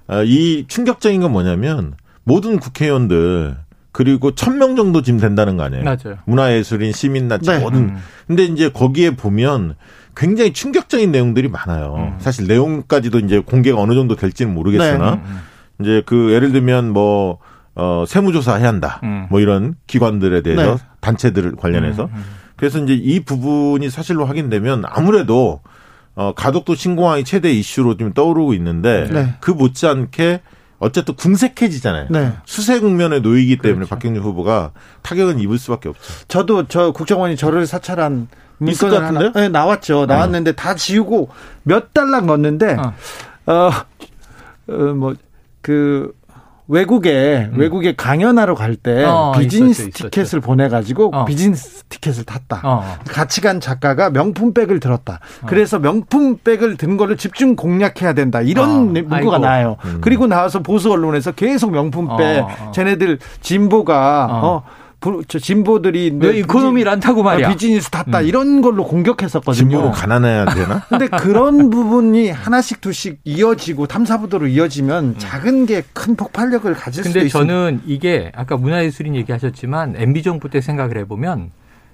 어, 이 충격적인 건 뭐냐면 모든 국회의원들 그리고 천 명 정도 지금 된다는 거 아니에요? 맞아요. 문화예술인, 시민단체 네. 모든. 음. 근데 이제 거기에 보면 굉장히 충격적인 내용들이 많아요. 음. 사실 내용까지도 이제 공개가 어느 정도 될지는 모르겠으나 네. 음. 이제 그 예를 들면 뭐 어, 세무조사 해야 한다. 음. 뭐 이런 기관들에 대해서 네. 단체들 관련해서. 음, 음. 그래서 이제 이 부분이 사실로 확인되면 아무래도 어, 가덕도 신공항이 최대 이슈로 좀 떠오르고 있는데 네. 그 못지않게 어쨌든 궁색해지잖아요. 네. 수세 국면에 놓이기 때문에 그렇죠. 박경준 후보가 타격은 입을 수밖에 없죠. 저도 저 국정원이 저를 사찰한 문건 하나 네, 나왔죠. 나왔는데 어. 다 지우고 몇 달락 넣었는데 어, 어뭐그 외국에 음. 외국에 강연하러 갈때 어, 비즈니스 있었죠, 티켓을 있었죠. 보내가지고 어. 비즈니스 티켓을 탔다. 어. 같이 간 작가가 명품백을 들었다. 어. 그래서 명품백을 든 거를 집중 공략해야 된다. 이런 어. 문구가 아이고. 나요. 음. 그리고 나와서 보수 언론에서 계속 명품백, 어, 쟤네들 진보가 어. 저 진보들이 왜 이코노미를 안 타고 말이야 아, 비즈니스 탔다 음. 이런 걸로 공격했었거든요. 진보로 가난해야 되나? [LAUGHS] 근데 그런 부분이 하나씩 둘씩 이어지고 탐사보도로 이어지면 음. 작은 게 큰 폭발력을 가질 수도 있습니다. 근데 저는 이게 아까 문화예술인 얘기하셨지만 MB 정부 때 생각을 해보면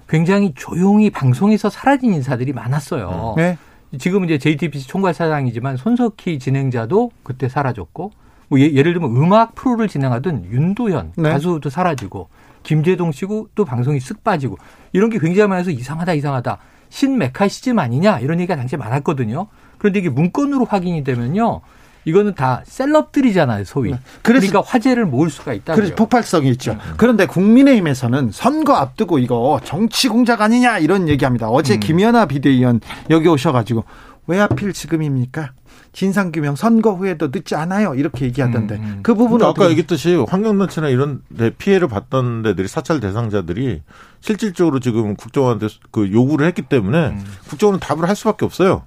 굉장히 조용히 방송에서 사라진 인사들이 많았어요. 네. 지금 이제 JTBC 총괄 사장이지만 손석희 진행자도 그때 사라졌고 뭐 예, 를 들면 음악 프로를 진행하던 윤도현 네. 가수도 사라지고 김재동 씨고 또 방송이 쓱 빠지고 이런 게 굉장히 많아서 이상하다 이상하다. 신메카시즘 아니냐 이런 얘기가 당시에 많았거든요. 그런데 이게 문건으로 확인이 되면요. 이거는 다 셀럽들이잖아요, 소위. 네. 그러니까 화제를 모을 수가 있다. 그래서 폭발성이 있죠. 음. 그런데 국민의힘에서는 선거 앞두고 이거 정치 공작 아니냐 이런 얘기합니다. 어제 음. 김연아 비대위원 여기 오셔가지고 왜 하필 지금입니까? 진상규명 선거 후에도 늦지 않아요. 이렇게 얘기하던데 음, 음. 그 부분은 아까 얘기했듯이 환경단체나 이런 데 피해를 봤던 데들이 사찰 대상자들이 실질적으로 지금 국정원한테 그 요구를 했기 때문에 음. 국정원은 답을 할 수밖에 없어요.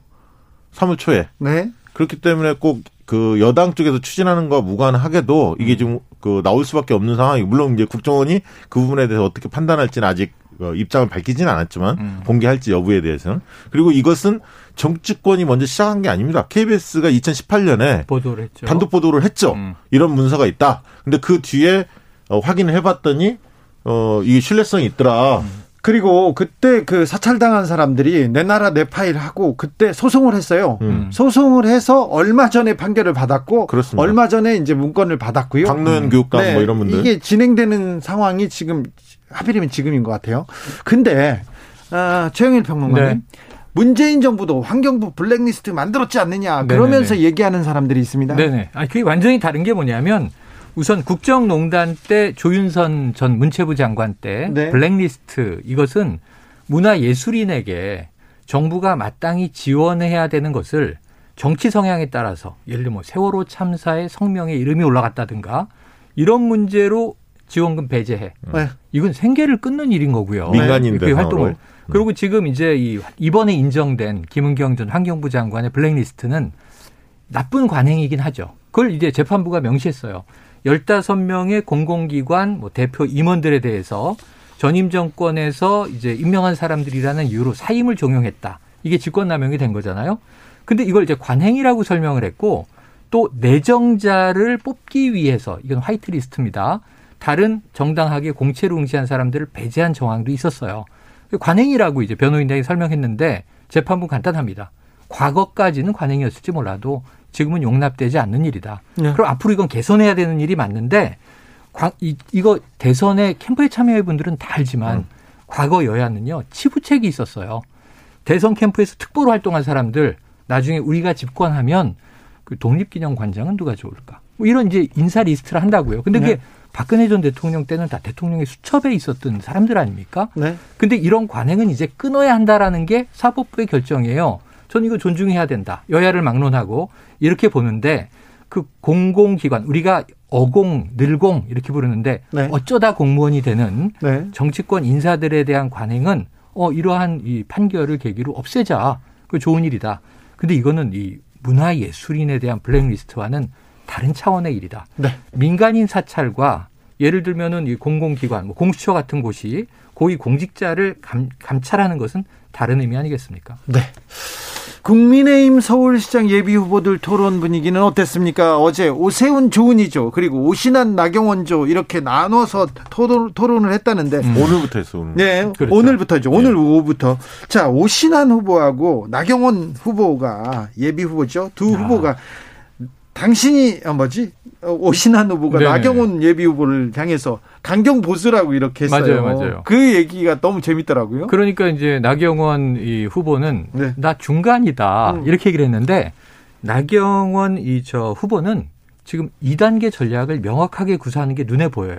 3월 초에. 네. 그렇기 때문에 꼭 그 여당 쪽에서 추진하는 거 무관하게도 이게 좀그 나올 수밖에 없는 상황이 물론 이제 국정원이 그 부분에 대해서 어떻게 판단할지는 아직 어, 입장을 밝히지는 않았지만 음. 공개할지 여부에 대해서는 그리고 이것은 정치권이 먼저 시작한 게 아닙니다. KBS가 2018년에 보도를 했죠. 단독 보도를 했죠. 음. 이런 문서가 있다. 근데 그 뒤에 어, 확인을 해봤더니 어 이게 신뢰성이 있더라. 음. 그리고 그때 그 사찰당한 사람들이 내 나라 내 파일 하고 그때 소송을 했어요. 음. 소송을 해서 얼마 전에 판결을 받았고 그렇습니다. 얼마 전에 이제 문건을 받았고요. 강노현 음. 교육감 네, 뭐 이런 분들 이게 진행되는 상황이 지금 하필이면 지금인 것 같아요. 근데 아, 최영일 평론가님. 네. 문재인 정부도 환경부 블랙리스트 만들었지 않느냐 그러면서 네네네. 얘기하는 사람들이 있습니다. 네네. 아 그게 완전히 다른 게 뭐냐면 우선 국정농단 때 조윤선 전 문체부 장관 때 네. 블랙리스트 이것은 문화예술인에게 정부가 마땅히 지원해야 되는 것을 정치 성향에 따라서 예를 들면 뭐 세월호 참사의 성명에 이름이 올라갔다든가 이런 문제로 지원금 배제해. 네. 이건 생계를 끊는 일인 거고요. 민간인들 그 활동을. 그리고 지금 이제 이 이번에 인정된 김은경 전 환경부 장관의 블랙리스트는 나쁜 관행이긴 하죠. 그걸 이제 재판부가 명시했어요. 15명의 공공기관 뭐 대표 임원들에 대해서 전임 정권에서 이제 임명한 사람들이라는 이유로 사임을 종용했다. 이게 직권남용이 된 거잖아요. 근데 이걸 이제 관행이라고 설명을 했고 또 내정자를 뽑기 위해서 이건 화이트리스트입니다. 다른 정당하게 공채로 응시한 사람들을 배제한 정황도 있었어요. 관행이라고 이제 변호인단이 설명했는데 재판부 간단합니다. 과거까지는 관행이었을지 몰라도 지금은 용납되지 않는 일이다. 네. 그럼 앞으로 이건 개선해야 되는 일이 맞는데 이, 이거 대선에 캠프에 참여해 분들은 다 알지만 음. 과거 여야는요 치부책이 있었어요. 대선 캠프에서 특보로 활동한 사람들 나중에 우리가 집권하면 그 독립기념관장은 누가 좋을까? 뭐 이런 이제 인사 리스트를 한다고요. 근데 그게 네. 박근혜 전 대통령 때는 다 대통령의 수첩에 있었던 사람들 아닙니까? 네. 근데 이런 관행은 이제 끊어야 한다라는 게 사법부의 결정이에요. 전 이거 존중해야 된다. 여야를 막론하고 이렇게 보는데 그 공공기관 우리가 어공, 늘공 이렇게 부르는데 네. 어쩌다 공무원이 되는 네. 정치권 인사들에 대한 관행은 어 이러한 이 판결을 계기로 없애자. 그 좋은 일이다. 근데 이거는 이 문화예술인에 대한 블랙리스트와는 다른 차원의 일이다. 네. 민간인 사찰과 예를 들면은 이 공공기관, 뭐 공수처 같은 곳이 고위 공직자를 감, 감찰하는 것은 다른 의미 아니겠습니까? 네. 국민의힘 서울시장 예비 후보들 토론 분위기는 어땠습니까? 어제 오세훈 조은이죠. 그리고 오신환 나경원조 이렇게 나눠서 토론, 토론을 했다는데 음. 오늘부터 했어 오늘. 네, 그렇죠. 오늘부터죠. 오늘 네. 오후부터. 자, 오신환 후보하고 나경원 후보가 예비 후보죠. 두 아. 후보가 당신이 어, 뭐지 어, 오신환 후보가 네네. 나경원 예비 후보를 향해서 강경 보수라고 이렇게 했어요. 맞아요, 맞아요. 그 얘기가 너무 재밌더라고요. 그러니까 이제 나경원 이 후보는 네. 나 중간이다 음. 이렇게 얘기를 했는데 나경원 이 저 후보는 지금 2단계 전략을 명확하게 구사하는 게 눈에 보여요.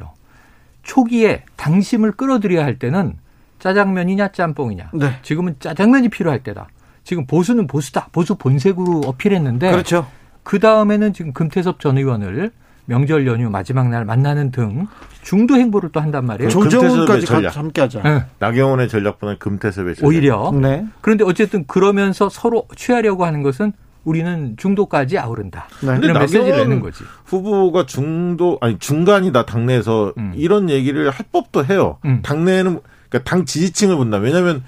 초기에 당심을 끌어들여야 할 때는 짜장면이냐 짬뽕이냐. 네. 지금은 짜장면이 필요할 때다. 지금 보수는 보수다. 보수 본색으로 어필했는데 그렇죠. 그 다음에는 지금 금태섭 전 의원을 명절 연휴 마지막 날 만나는 등 중도 행보를 또 한단 말이에요. 조정훈까지 함께하자. 네. 나경원의 전략보다는 금태섭의 전략. 오히려. 네. 그런데 어쨌든 그러면서 서로 취하려고 하는 것은 우리는 중도까지 아우른다. 네. 이런 메시지를 내는 거지. 후보가 중도 아니 중간이다 당내에서 음. 이런 얘기를 할 법도 해요. 음. 당내에는 그러니까 당 지지층을 본다. 왜냐하면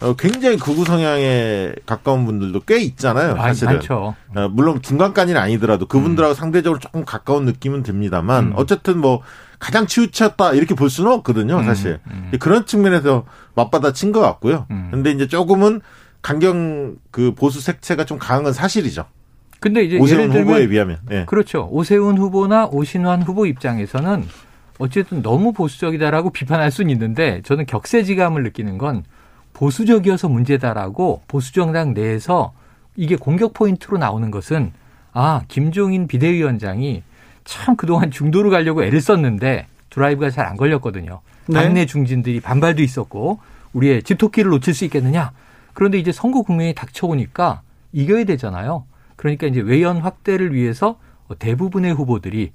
어, 굉장히 극우 성향에 가까운 분들도 꽤 있잖아요. 사실은. 많죠. 어, 물론 중간까지는 아니더라도 그분들하고 음. 상대적으로 조금 가까운 느낌은 듭니다만 음. 어쨌든 뭐 가장 치우쳤다 이렇게 볼 수는 없거든요. 음, 사실 음. 그런 측면에서 맞받아 친 것 같고요. 음. 근데 이제 조금은 강경 그 보수 색채가 좀 강한 건 사실이죠. 근데 이제 오세훈 후보에 비하면 네. 그렇죠. 오세훈 후보나 오신환 후보 입장에서는 어쨌든 너무 보수적이다라고 비판할 수는 있는데 저는 격세지감을 느끼는 건 보수적이어서 문제다라고 보수정당 내에서 이게 공격 포인트로 나오는 것은 아 김종인 비대위원장이 참 그동안 중도로 가려고 애를 썼는데 드라이브가 잘 안 걸렸거든요. 네. 당내 중진들이 반발도 있었고 우리의 집토끼를 놓칠 수 있겠느냐. 그런데 이제 선거 국면이 닥쳐오니까 이겨야 되잖아요. 그러니까 이제 외연 확대를 위해서 대부분의 후보들이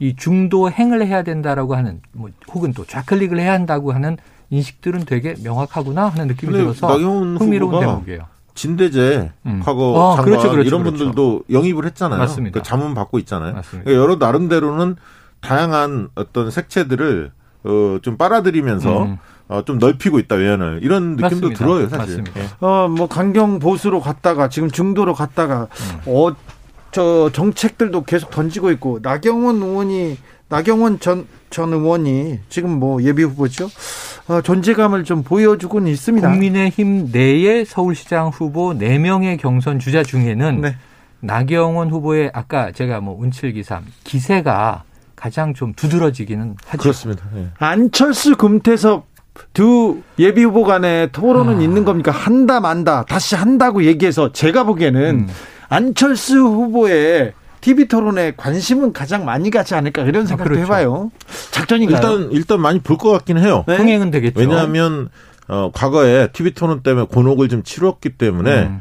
이 중도 행을 해야 된다라고 하는 뭐 혹은 또 좌클릭을 해야 한다고 하는 인식들은 되게 명확하구나 하는 느낌이 들어서 흥미로운 대목이에요. 진대재 음. 과거 어, 장관 그렇죠, 그렇죠, 이런 그렇죠. 분들도 영입을 했잖아요. 맞습니다. 그 자문 받고 있잖아요. 맞습니다. 그러니까 여러 나름대로는 다양한 어떤 색채들을 어, 좀 빨아들이면서 음. 어, 좀 넓히고 있다 외연을 이런 느낌도 맞습니다. 들어요 사실. 맞습니다. 예. 어뭐 강경 보수로 갔다가 지금 중도로 갔다가 음. 어저 정책들도 계속 던지고 있고 나경원 의원이 나경원 전, 전 의원이 지금 뭐 예비 후보죠. 어, 존재감을 좀 보여주고는 있습니다. 국민의힘 내의 서울시장 후보 4명의 경선 주자 중에는 네. 나경원 후보의 아까 제가 뭐 운칠기삼 기세가 가장 좀 두드러지기는 하죠. 그렇습니다. 네. 안철수 금태섭 두 예비 후보 간의 토론은 아. 있는 겁니까? 한다 만다 다시 한다고 얘기해서 제가 보기에는 음. 안철수 후보의 TV 토론에 관심은 가장 많이 가지 않을까 이런 아, 생각도 아, 그렇죠. 해봐요. 작전인가요? 일단 일단 많이 볼 것 같긴 해요. 네? 흥행은 되겠죠. 왜냐하면 어, 과거에 TV 토론 때문에 곤혹을 좀 치렀기 때문에 음.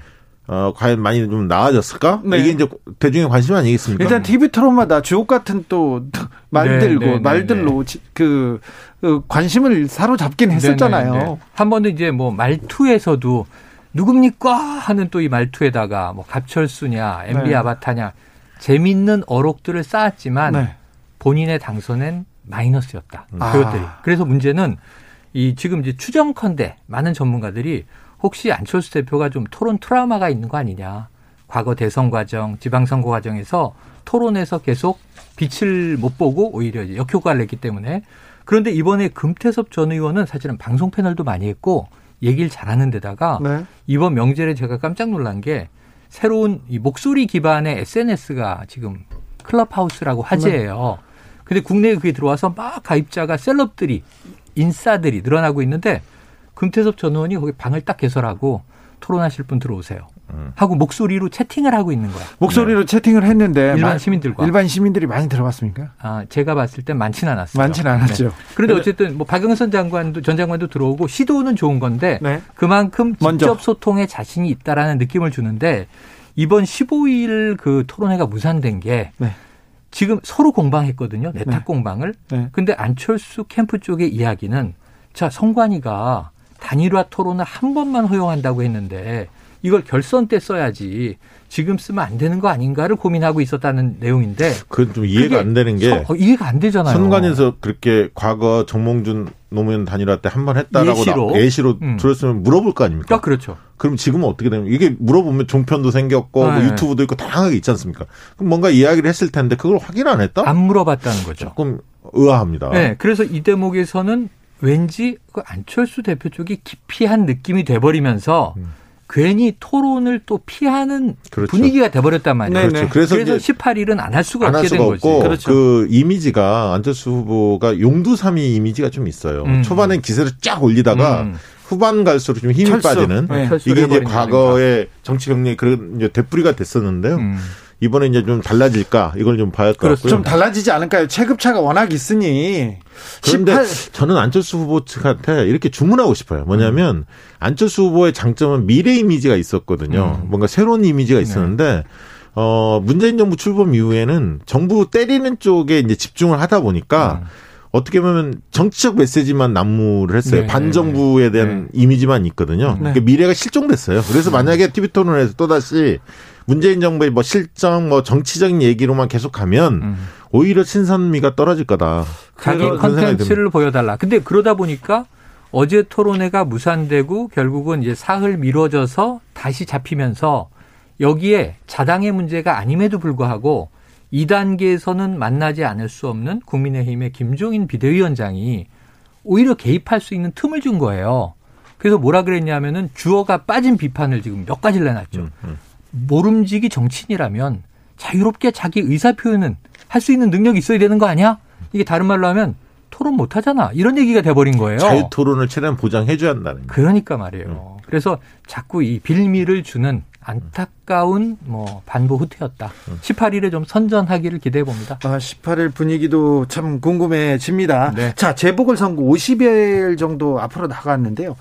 어, 과연 많이 좀 나아졌을까? 네. 이게 이제 대중의 관심 아니겠습니까? 일단 TV 토론마다 주옥 같은 또 [LAUGHS] 말들고 네, 네, 네 말들로 네. 그, 그, 관심을 사로잡긴 네, 했었잖아요. 한 번은 이제 뭐 말투에서도 누굽니까 하는 또 이 말투에다가 뭐 갑철수냐, MB 아바타냐 재밌는 어록들을 쌓았지만 본인의 당선엔 마이너스였다. 아. 그것들이. 그래서 문제는 이 지금 이제 추정컨대 많은 전문가들이 혹시 안철수 대표가 좀 토론 트라우마가 있는 거 아니냐. 과거 대선 과정, 지방선거 과정에서 토론에서 계속 빛을 못 보고 오히려 역효과를 냈기 때문에 그런데 이번에 금태섭 전 의원은 사실은 방송 패널도 많이 했고 얘기를 잘하는 데다가 네. 이번 명절에 제가 깜짝 놀란 게 새로운 이 목소리 기반의 SNS가 지금 클럽하우스라고 화제예요. 네. 근데 국내에 그게 들어와서 막 가입자가 셀럽들이 인싸들이 늘어나고 있는데 금태섭 전 의원이 거기 방을 딱 개설하고 토론하실 분 들어오세요. 음. 하고 목소리로 채팅을 하고 있는 거야. 목소리로 네. 채팅을 했는데 일반 시민들과 일반 시민들이 많이 들어봤습니까? 아 제가 봤을 땐 많지는 않았어요. 많지는 않았죠. 네. 그런데 어쨌든 뭐 박영선 장관도 전 장관도 들어오고 시도는 좋은 건데 네. 그만큼 직접 먼저. 소통에 자신이 있다라는 느낌을 주는데 이번 15일 그 토론회가 무산된 게 네. 지금 서로 공방했거든요. 내탁 네. 공방을. 네. 근데 안철수 캠프 쪽의 이야기는 자 성관이가 단일화 토론을 한 번만 허용한다고 했는데 이걸 결선 때 써야지 지금 쓰면 안 되는 거 아닌가를 고민하고 있었다는 내용인데 그건 좀 이해가 안 되는 게 서, 어, 이해가 안 되잖아요. 선관에서 그렇게 과거 정몽준 노무현 단일화 때 한 번 했다라고 예시로, 나, 예시로 음. 들었으면 물어볼 거 아닙니까? 아, 그렇죠. 그럼 지금은 어떻게 되면 이게 물어보면 종편도 생겼고 뭐 네. 뭐 유튜브도 있고 다양하게 있지 않습니까? 그럼 뭔가 이야기를 했을 텐데 그걸 확인 안 했다? 안 물어봤다는 거죠. 조금 의아합니다. 네, 그래서 이 대목에서는 왠지 그 안철수 대표 쪽이 기피한 느낌이 돼버리면서 음. 괜히 토론을 또 피하는 그렇죠. 분위기가 돼버렸단 말이에요. 그렇죠. 그래서, 그래서 18일은 안 할 수가 없게 된 거지. 그렇죠. 그 이미지가 안철수 후보가 용두삼이 이미지가 좀 있어요. 음. 초반엔 기세를 쫙 올리다가 음. 후반 갈수록 좀 힘이 철수. 빠지는 네. 이게 이제 과거의 정치 경례 그런 이제 되뿌리가 됐었는데요. 음. 이번에 이제 좀 달라질까 이걸 좀 봐야 할 것 같고요. 좀 달라지지 않을까요? 체급차가 워낙 있으니. 그런데 18... 저는 안철수 후보 측한테 이렇게 주문하고 싶어요. 뭐냐면 음. 안철수 후보의 장점은 미래 이미지가 있었거든요. 음. 뭔가 새로운 이미지가 네. 있었는데 네. 어 문재인 정부 출범 이후에는 정부 때리는 쪽에 이제 집중을 하다 보니까 음. 어떻게 보면 정치적 메시지만 난무를 했어요. 네, 반정부에 네, 대한 네. 이미지만 있거든요. 네. 그러니까 미래가 실종됐어요. 그래서 만약에 TV 토론에서 또다시 문재인 정부의 뭐 실정, 뭐 정치적인 얘기로만 계속하면 음. 오히려 신선미가 떨어질 거다. 자기 컨텐츠를 보여달라. 근데 그러다 보니까 어제 토론회가 무산되고 결국은 이제 사흘 미뤄져서 다시 잡히면서 여기에 자당의 문제가 아님에도 불구하고 2단계에서는 만나지 않을 수 없는 국민의힘의 김종인 비대위원장이 오히려 개입할 수 있는 틈을 준 거예요. 그래서 뭐라 그랬냐면은 주어가 빠진 비판을 지금 몇 가지를 내놨죠. 음, 음. 모름지기 정치인이라면 자유롭게 자기 의사 표현은 할 수 있는 능력이 있어야 되는 거 아니야? 이게 다른 말로 하면 토론 못 하잖아. 이런 얘기가 돼버린 거예요. 자유 토론을 최대한 보장해줘야 한다는. 그러니까 말이에요. 음. 그래서 자꾸 이 빌미를 주는 안타까운 뭐 반보 후퇴였다. 18일에 좀 선전하기를 기대해 봅니다. 아, 18일 분위기도 참 궁금해집니다. 네. 자, 재보궐선거 50일 정도 앞으로 나갔는데요.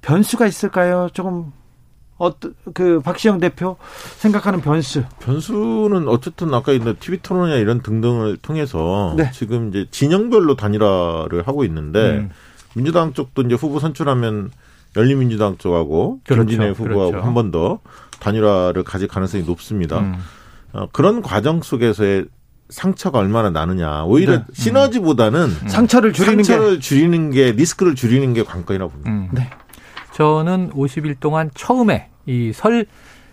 변수가 있을까요? 조금 어떤 그 박시영 대표 생각하는 변수. 변수는 어쨌든 아까 있는 TV 토론이나 이런 등등을 통해서 네. 지금 이제 진영별로 단일화를 하고 있는데 음. 민주당 쪽도 이제 후보 선출하면 열린민주당 쪽하고 그렇죠. 김진애 후보하고 그렇죠. 한번 더 단일화를 가질 가능성이 높습니다. 음. 어, 그런 과정 속에서의 상처가 얼마나 나느냐. 오히려 네. 시너지보다는 음. 상처를 줄이는 상처를 게 줄이는 게 리스크를 줄이는 게 관건이라고 봅니다. 음. 네. 저는 50일 동안 처음에 이 설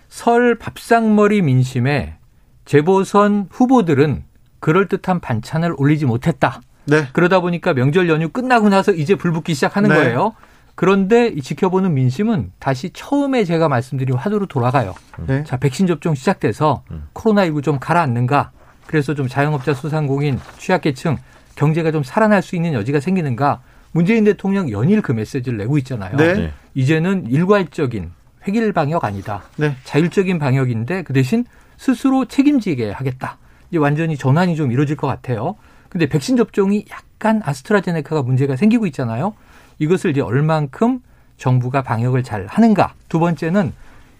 설 밥상머리 민심에 재보선 후보들은 그럴듯한 반찬을 올리지 못했다. 네. 그러다 보니까 명절 연휴 끝나고 나서 이제 불 붙기 시작하는 네. 거예요. 그런데 지켜보는 민심은 다시 처음에 제가 말씀드린 화두로 돌아가요. 네. 자, 백신 접종 시작돼서 음. 코로나19 좀 가라앉는가? 그래서 좀 자영업자 소상공인 취약계층 경제가 좀 살아날 수 있는 여지가 생기는가? 문재인 대통령 연일 그 메시지를 내고 있잖아요. 네. 네. 이제는 일괄적인 획일 방역 아니다. 네. 자율적인 방역인데 그 대신 스스로 책임지게 하겠다. 이제 완전히 전환이 좀 이루어질 것 같아요. 근데 백신 접종이 약간 아스트라제네카가 문제가 생기고 있잖아요. 이것을 이제 얼만큼 정부가 방역을 잘 하는가. 두 번째는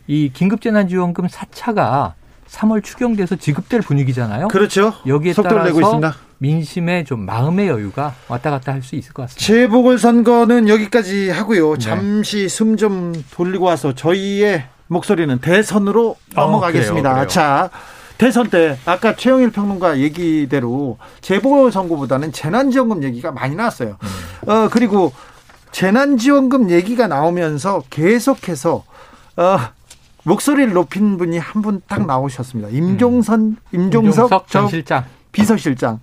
이 긴급재난지원금 4차가 3월 추경돼서 지급될 분위기잖아요. 그렇죠. 여기에 따라서 내고 있습니다. 민심의 좀 마음의 여유가 왔다 갔다 할 수 있을 것 같습니다. 재보궐 선거는 여기까지 하고요. 네. 잠시 숨 좀 돌리고 와서 저희의 목소리는 대선으로 어, 넘어가겠습니다. 그래요, 그래요. 자, 대선 때 아까 최영일 평론가 얘기대로 재보궐 선거보다는 재난지원금 얘기가 많이 나왔어요. 음. 어, 그리고 재난지원금 얘기가 나오면서 계속해서 어, 목소리를 높인 분이 한 분 딱 나오셨습니다. 임종선, 음. 임종석, 임종석 전 실장. 비서실장.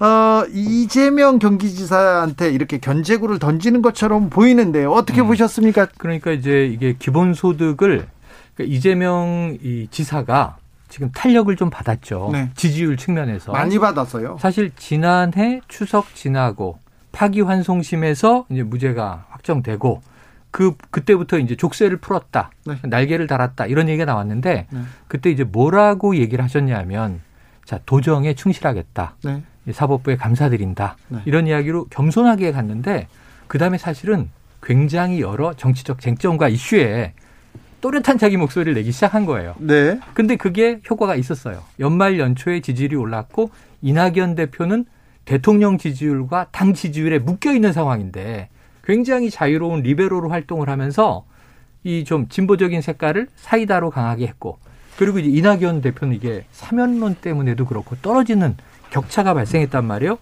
어, 이재명 경기지사한테 이렇게 견제구를 던지는 것처럼 보이는데요. 어떻게 음. 보셨습니까? 그러니까 이제 이게 기본소득을 그러니까 이재명 이 지사가 지금 탄력을 좀 받았죠. 네. 지지율 측면에서. 많이 받았어요. 사실 지난해 추석 지나고 파기환송심에서 이제 무죄가 확정되고 그 그때부터 이제 족쇄를 풀었다, 네. 날개를 달았다 이런 얘기가 나왔는데 네. 그때 이제 뭐라고 얘기를 하셨냐면 자 도정에 충실하겠다, 네. 사법부에 감사드린다 네. 이런 이야기로 겸손하게 갔는데 그 다음에 사실은 굉장히 여러 정치적 쟁점과 이슈에 또렷한 자기 목소리를 내기 시작한 거예요. 네. 근데 그게 효과가 있었어요. 연말 연초에 지지율이 올랐고 이낙연 대표는 대통령 지지율과 당 지지율에 묶여 있는 상황인데 굉장히 자유로운 리베로로 활동을 하면서 이 좀 진보적인 색깔을 사이다로 강하게 했고 그리고 이제 이낙연 대표는 이게 사면론 때문에도 그렇고 떨어지는 격차가 발생했단 말이에요.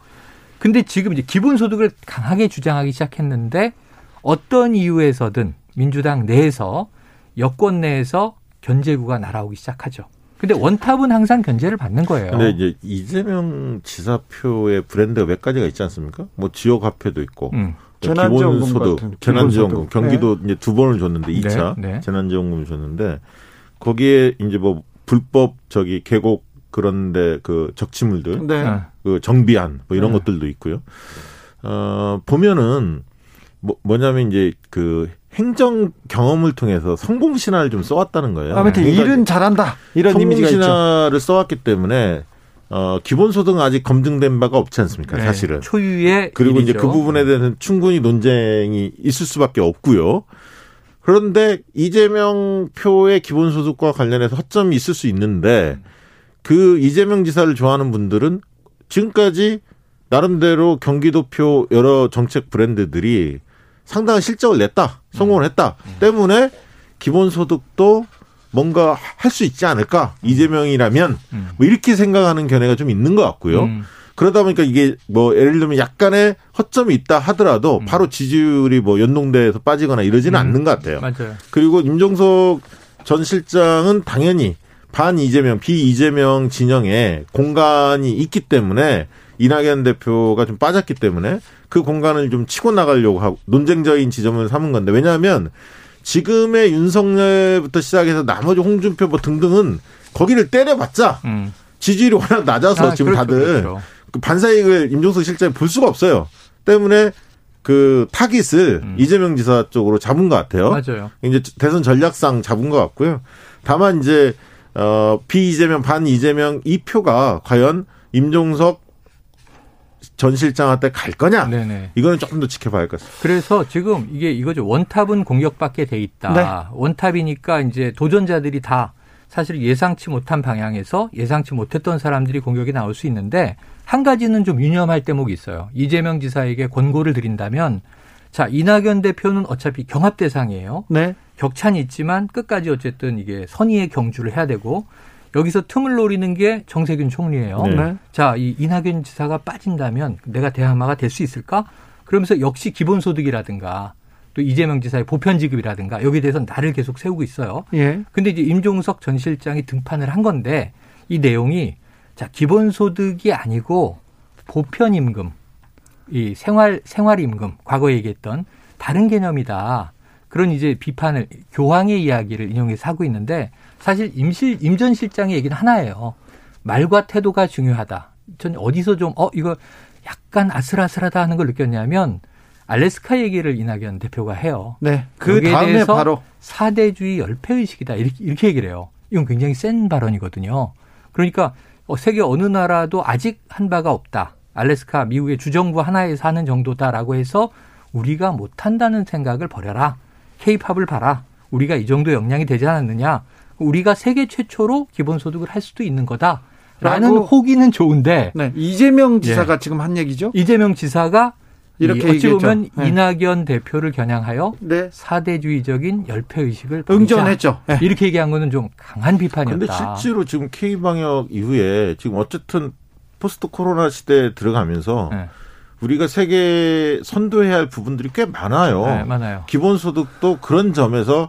근데 지금 이제 기본소득을 강하게 주장하기 시작했는데 어떤 이유에서든 민주당 내에서 여권 내에서 견제구가 날아오기 시작하죠. 근데 원탑은 항상 견제를 받는 거예요. 근데 이제 이재명 지사표의 브랜드가 몇 가지가 있지 않습니까? 뭐 지역 화폐도 있고. 음. 기본소득, 재난지원금, 경기도 네. 이제 두 번을 줬는데 2차 네. 네. 재난지원금을 줬는데 거기에 이제 뭐 불법 저기 계곡 그런데 그 적치물들, 네. 그 정비안 뭐 이런 네. 것들도 있고요. 어 보면은 뭐 뭐냐면 이제 그 행정 경험을 통해서 성공 신화를 좀 써왔다는 거예요. 아무튼 그러니까 일은 잘한다 이런 성공 이미지가 신화를 써왔기 때문에 어 기본소득은 아직 검증된 바가 없지 않습니까? 네, 사실은 초유의 그리고 일이죠. 이제 그 부분에 대해서는 충분히 논쟁이 있을 수밖에 없고요. 그런데 이재명 표의 기본소득과 관련해서 허점이 있을 수 있는데 그 이재명 지사를 좋아하는 분들은 지금까지 나름대로 경기도표 여러 정책 브랜드들이 상당한 실적을 냈다, 성공을 했다 음. 때문에 기본소득도 뭔가 할 수 있지 않을까 이재명이라면 음. 뭐 이렇게 생각하는 견해가 좀 있는 것 같고요. 음. 그러다 보니까 이게 뭐 예를 들면 약간의 허점이 있다 하더라도 음. 바로 지지율이 뭐 연동돼서 빠지거나 이러지는 음. 않는 것 같아요. 맞아요. 그리고 임종석 전 실장은 당연히 반 이재명, 비 이재명 진영에 공간이 있기 때문에 이낙연 대표가 좀 빠졌기 때문에 그 공간을 좀 치고 나가려고 하고 논쟁적인 지점을 삼은 건데 왜냐하면 지금의 윤석열부터 시작해서 나머지 홍준표 뭐 등등은 거기를 때려봤자 음. 지지율이 워낙 낮아서 아, 지금 그렇죠, 다들 그렇죠. 그 반사이익을 임종석 실장이 볼 수가 없어요. 때문에 그 타깃을 음. 이재명 지사 쪽으로 잡은 것 같아요. 맞아요. 이제 대선 전략상 잡은 것 같고요. 다만 이제 어 비 이재명 반 이재명 이 표가 과연 임종석 전 실장한테 갈 거냐? 네네. 이거는 조금 더 지켜봐야 할 것 같습니다. 그래서 지금 이게 이거죠. 원탑은 공격받게 돼 있다. 네. 원탑이니까 이제 도전자들이 다 사실 예상치 못한 방향에서 예상치 못했던 사람들이 공격이 나올 수 있는데 한 가지는 좀 유념할 대목이 있어요. 이재명 지사에게 권고를 드린다면 자 이낙연 대표는 어차피 경합 대상이에요. 네. 격찬이 있지만 끝까지 어쨌든 이게 선의의 경주를 해야 되고 여기서 틈을 노리는 게 정세균 총리예요. 네. 자, 이 이낙연 지사가 빠진다면 내가 대항마가 될 수 있을까? 그러면서 역시 기본소득이라든가 또 이재명 지사의 보편 지급이라든가 여기에 대해서 나를 계속 세우고 있어요. 예. 근데 이제 임종석 전 실장이 등판을 한 건데 이 내용이 자, 기본소득이 아니고 보편 임금 이 생활 생활 임금 과거에 얘기했던 다른 개념이다. 그런 이제 비판을 교황의 이야기를 인용해서 하고 있는데 사실 임실 임전 실장의 얘기는 하나예요. 말과 태도가 중요하다. 전 어디서 좀 어 이거 약간 아슬아슬하다 하는 걸 느꼈냐면 알래스카 얘기를 이낙연 대표가 해요. 네. 그 다음에 바로 사대주의 열패 의식이다 이렇게, 이렇게 얘기를 해요. 이건 굉장히 센 발언이거든요. 그러니까 어, 세계 어느 나라도 아직 한 바가 없다. 알래스카 미국의 주정부 하나에 사는 정도다라고 해서 우리가 못한다는 생각을 버려라. 케이팝을 봐라. 우리가 이 정도 역량이 되지 않았느냐. 우리가 세계 최초로 기본소득을 할 수도 있는 거다. 라는 호기는 좋은데 네. 이재명 지사가 예. 지금 한 얘기죠. 이재명 지사가 이렇게 어찌 얘기했죠. 보면 네. 이낙연 대표를 겨냥하여 네. 사대주의적인 열패 의식을 응전했죠. 네. 이렇게 얘기한 거는 좀 강한 비판이었다. 그런데 실제로 지금 K 방역 이후에 지금 어쨌든 포스트 코로나 시대에 들어가면서 네. 우리가 세계 선도해야 할 부분들이 꽤 많아요. 네, 많아요. 기본소득도 그런 점에서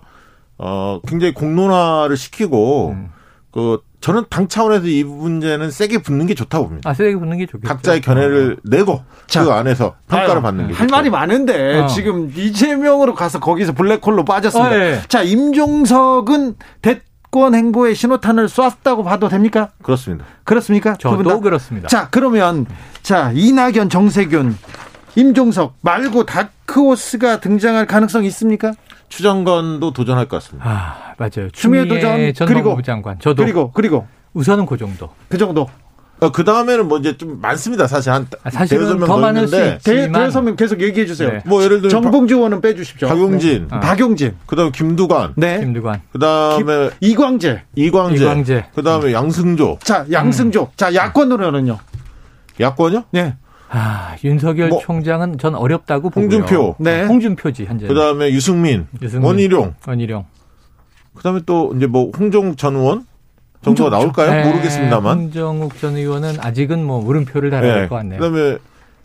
어, 굉장히 공론화를 시키고, 음. 그, 저는 당 차원에서 이 문제는 세게 붙는 게 좋다고 봅니다. 아, 세게 붙는 게 좋겠죠. 각자의 견해를 어. 내고 자, 그 안에서 평가를 아유, 받는 게. 할 좋죠. 말이 많은데 어. 지금 이재명으로 가서 거기서 블랙홀로 빠졌습니다. 어, 예. 자, 임종석은 대권 행보에 신호탄을 쐈다고 봐도 됩니까? 그렇습니다. 그렇습니까? 저도 그렇습니다. 자, 그러면 자, 이낙연, 정세균, 임종석 말고 다크호스가 등장할 가능성이 있습니까? 추장관도 도전할 것 같습니다. 아, 맞아요. 추미애 도전 전 그리고 장관. 저도 그리고 그리고 우선은 그 정도. 그 정도. 어, 그 다음에는 뭐 이제 좀 많습니다. 사실 한 아, 사실은 더 많을 수 있지만 대여섯 명 계속 얘기해 주세요. 네. 뭐 예를 들면 정봉주 의원은 빼주십시오. 박용진, 네. 어. 박용진. 그다음에 김두관, 네. 김두관. 그다음에 이광재, 이광재, 이광재. 그다음에 음. 양승조. 자, 양승조. 음. 자, 야권으로는요. 야권요? 네. 아, 윤석열 뭐, 총장은 전 어렵다고 보고요. 홍준표. 네. 홍준표지, 현재. 그다음에 유승민, 유승민, 원희룡. 원희룡. 그다음에 또 이제 뭐 홍종욱 전 의원 정도가 나올까요? 네. 모르겠습니다만. 홍정욱 전 의원은 아직은 뭐 물음표를 달아야 네. 같네요. 그다음에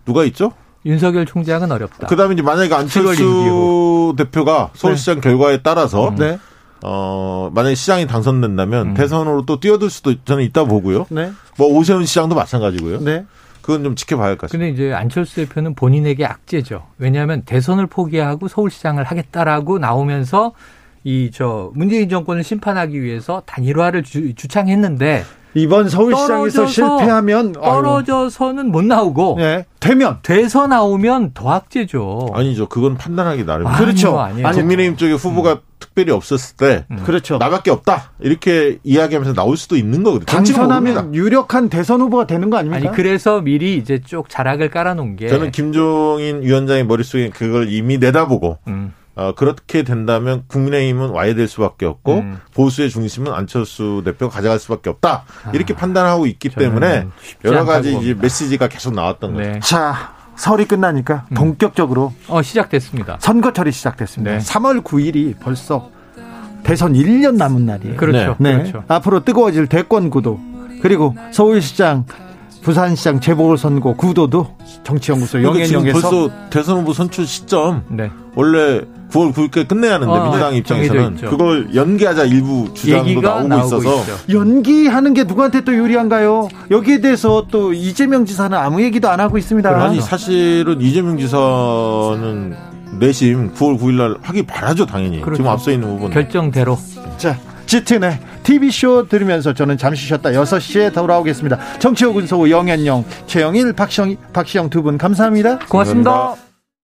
누가 있죠? 윤석열 총장은 어렵다. 그다음에 이제 만약에 안철수 대표가 서울시장 네. 결과에 따라서 음. 네. 어, 만약에 시장이 당선된다면 음. 대선으로 또 뛰어들 수도 저는 있다 보고요. 네. 뭐 오세훈 시장도 마찬가지고요. 네. 그건 좀 지켜봐야 할 것 같습니다. 근데 이제 안철수 대표는 본인에게 악재죠. 왜냐하면 대선을 포기하고 서울시장을 하겠다라고 나오면서 이 저 문재인 정권을 심판하기 위해서 단일화를 주, 창했는데 이번 서울시장에서 실패하면 떨어져서는 못 나오고 네. 되면 돼서 나오면 더 악재죠. 아니죠. 그건 판단하기 나름. 아, 그렇죠. 아니 국민의힘 쪽에 후보가 음. 특별히 없었을 때 음. 그렇죠. 나밖에 없다 이렇게 이야기하면서 나올 수도 있는 거거든요. 당선하면 유력한 대선 후보가 되는 거 아닙니까? 아니 그래서 미리 이제 쭉 자락을 깔아놓은 게 저는 김종인 위원장의 머릿속에 그걸 이미 내다보고 음. 어, 그렇게 된다면 국민의힘은 와야 될 수밖에 없고 음. 보수의 중심은 안철수 대표가 가져갈 수밖에 없다 이렇게 아, 판단하고 있기 때문에 여러 가지 이제 메시지가 계속 나왔던 네. 거죠. 자 설이 끝나니까 음. 본격적으로 어, 시작됐습니다. 선거철이 시작됐습니다. 네. 3월 9일이 벌써 대선 1년 남은 날이에요. 그렇죠. 네. 그렇죠. 앞으로 뜨거워질 대권 구도 그리고 서울시장 부산시장 재보궐선거 구도도 정치연구소 영예영에서 벌써 대선 후보 선출 시점 네. 원래 9월 9일까지 끝내야 하는데 어, 민주당 입장에서는 그걸 연기하자 일부 주장도 나오고, 나오고, 있어서 있죠. 연기하는 게 누구한테 또 유리한가요? 여기에 대해서 또 이재명 지사는 아무 얘기도 안 하고 있습니다. 아니 사실은 이재명 지사는 내심 9월 9일 날 하기 바라죠 당연히. 그렇죠. 지금 앞서 있는 부분 결정대로. 자, 짙은의 TV쇼 들으면서 저는 잠시 쉬었다 6시에 돌아오겠습니다. 정치호 군소우 영현영, 최영일, 박시영, 박시영 두 분 감사합니다. 고맙습니다. 감사합니다.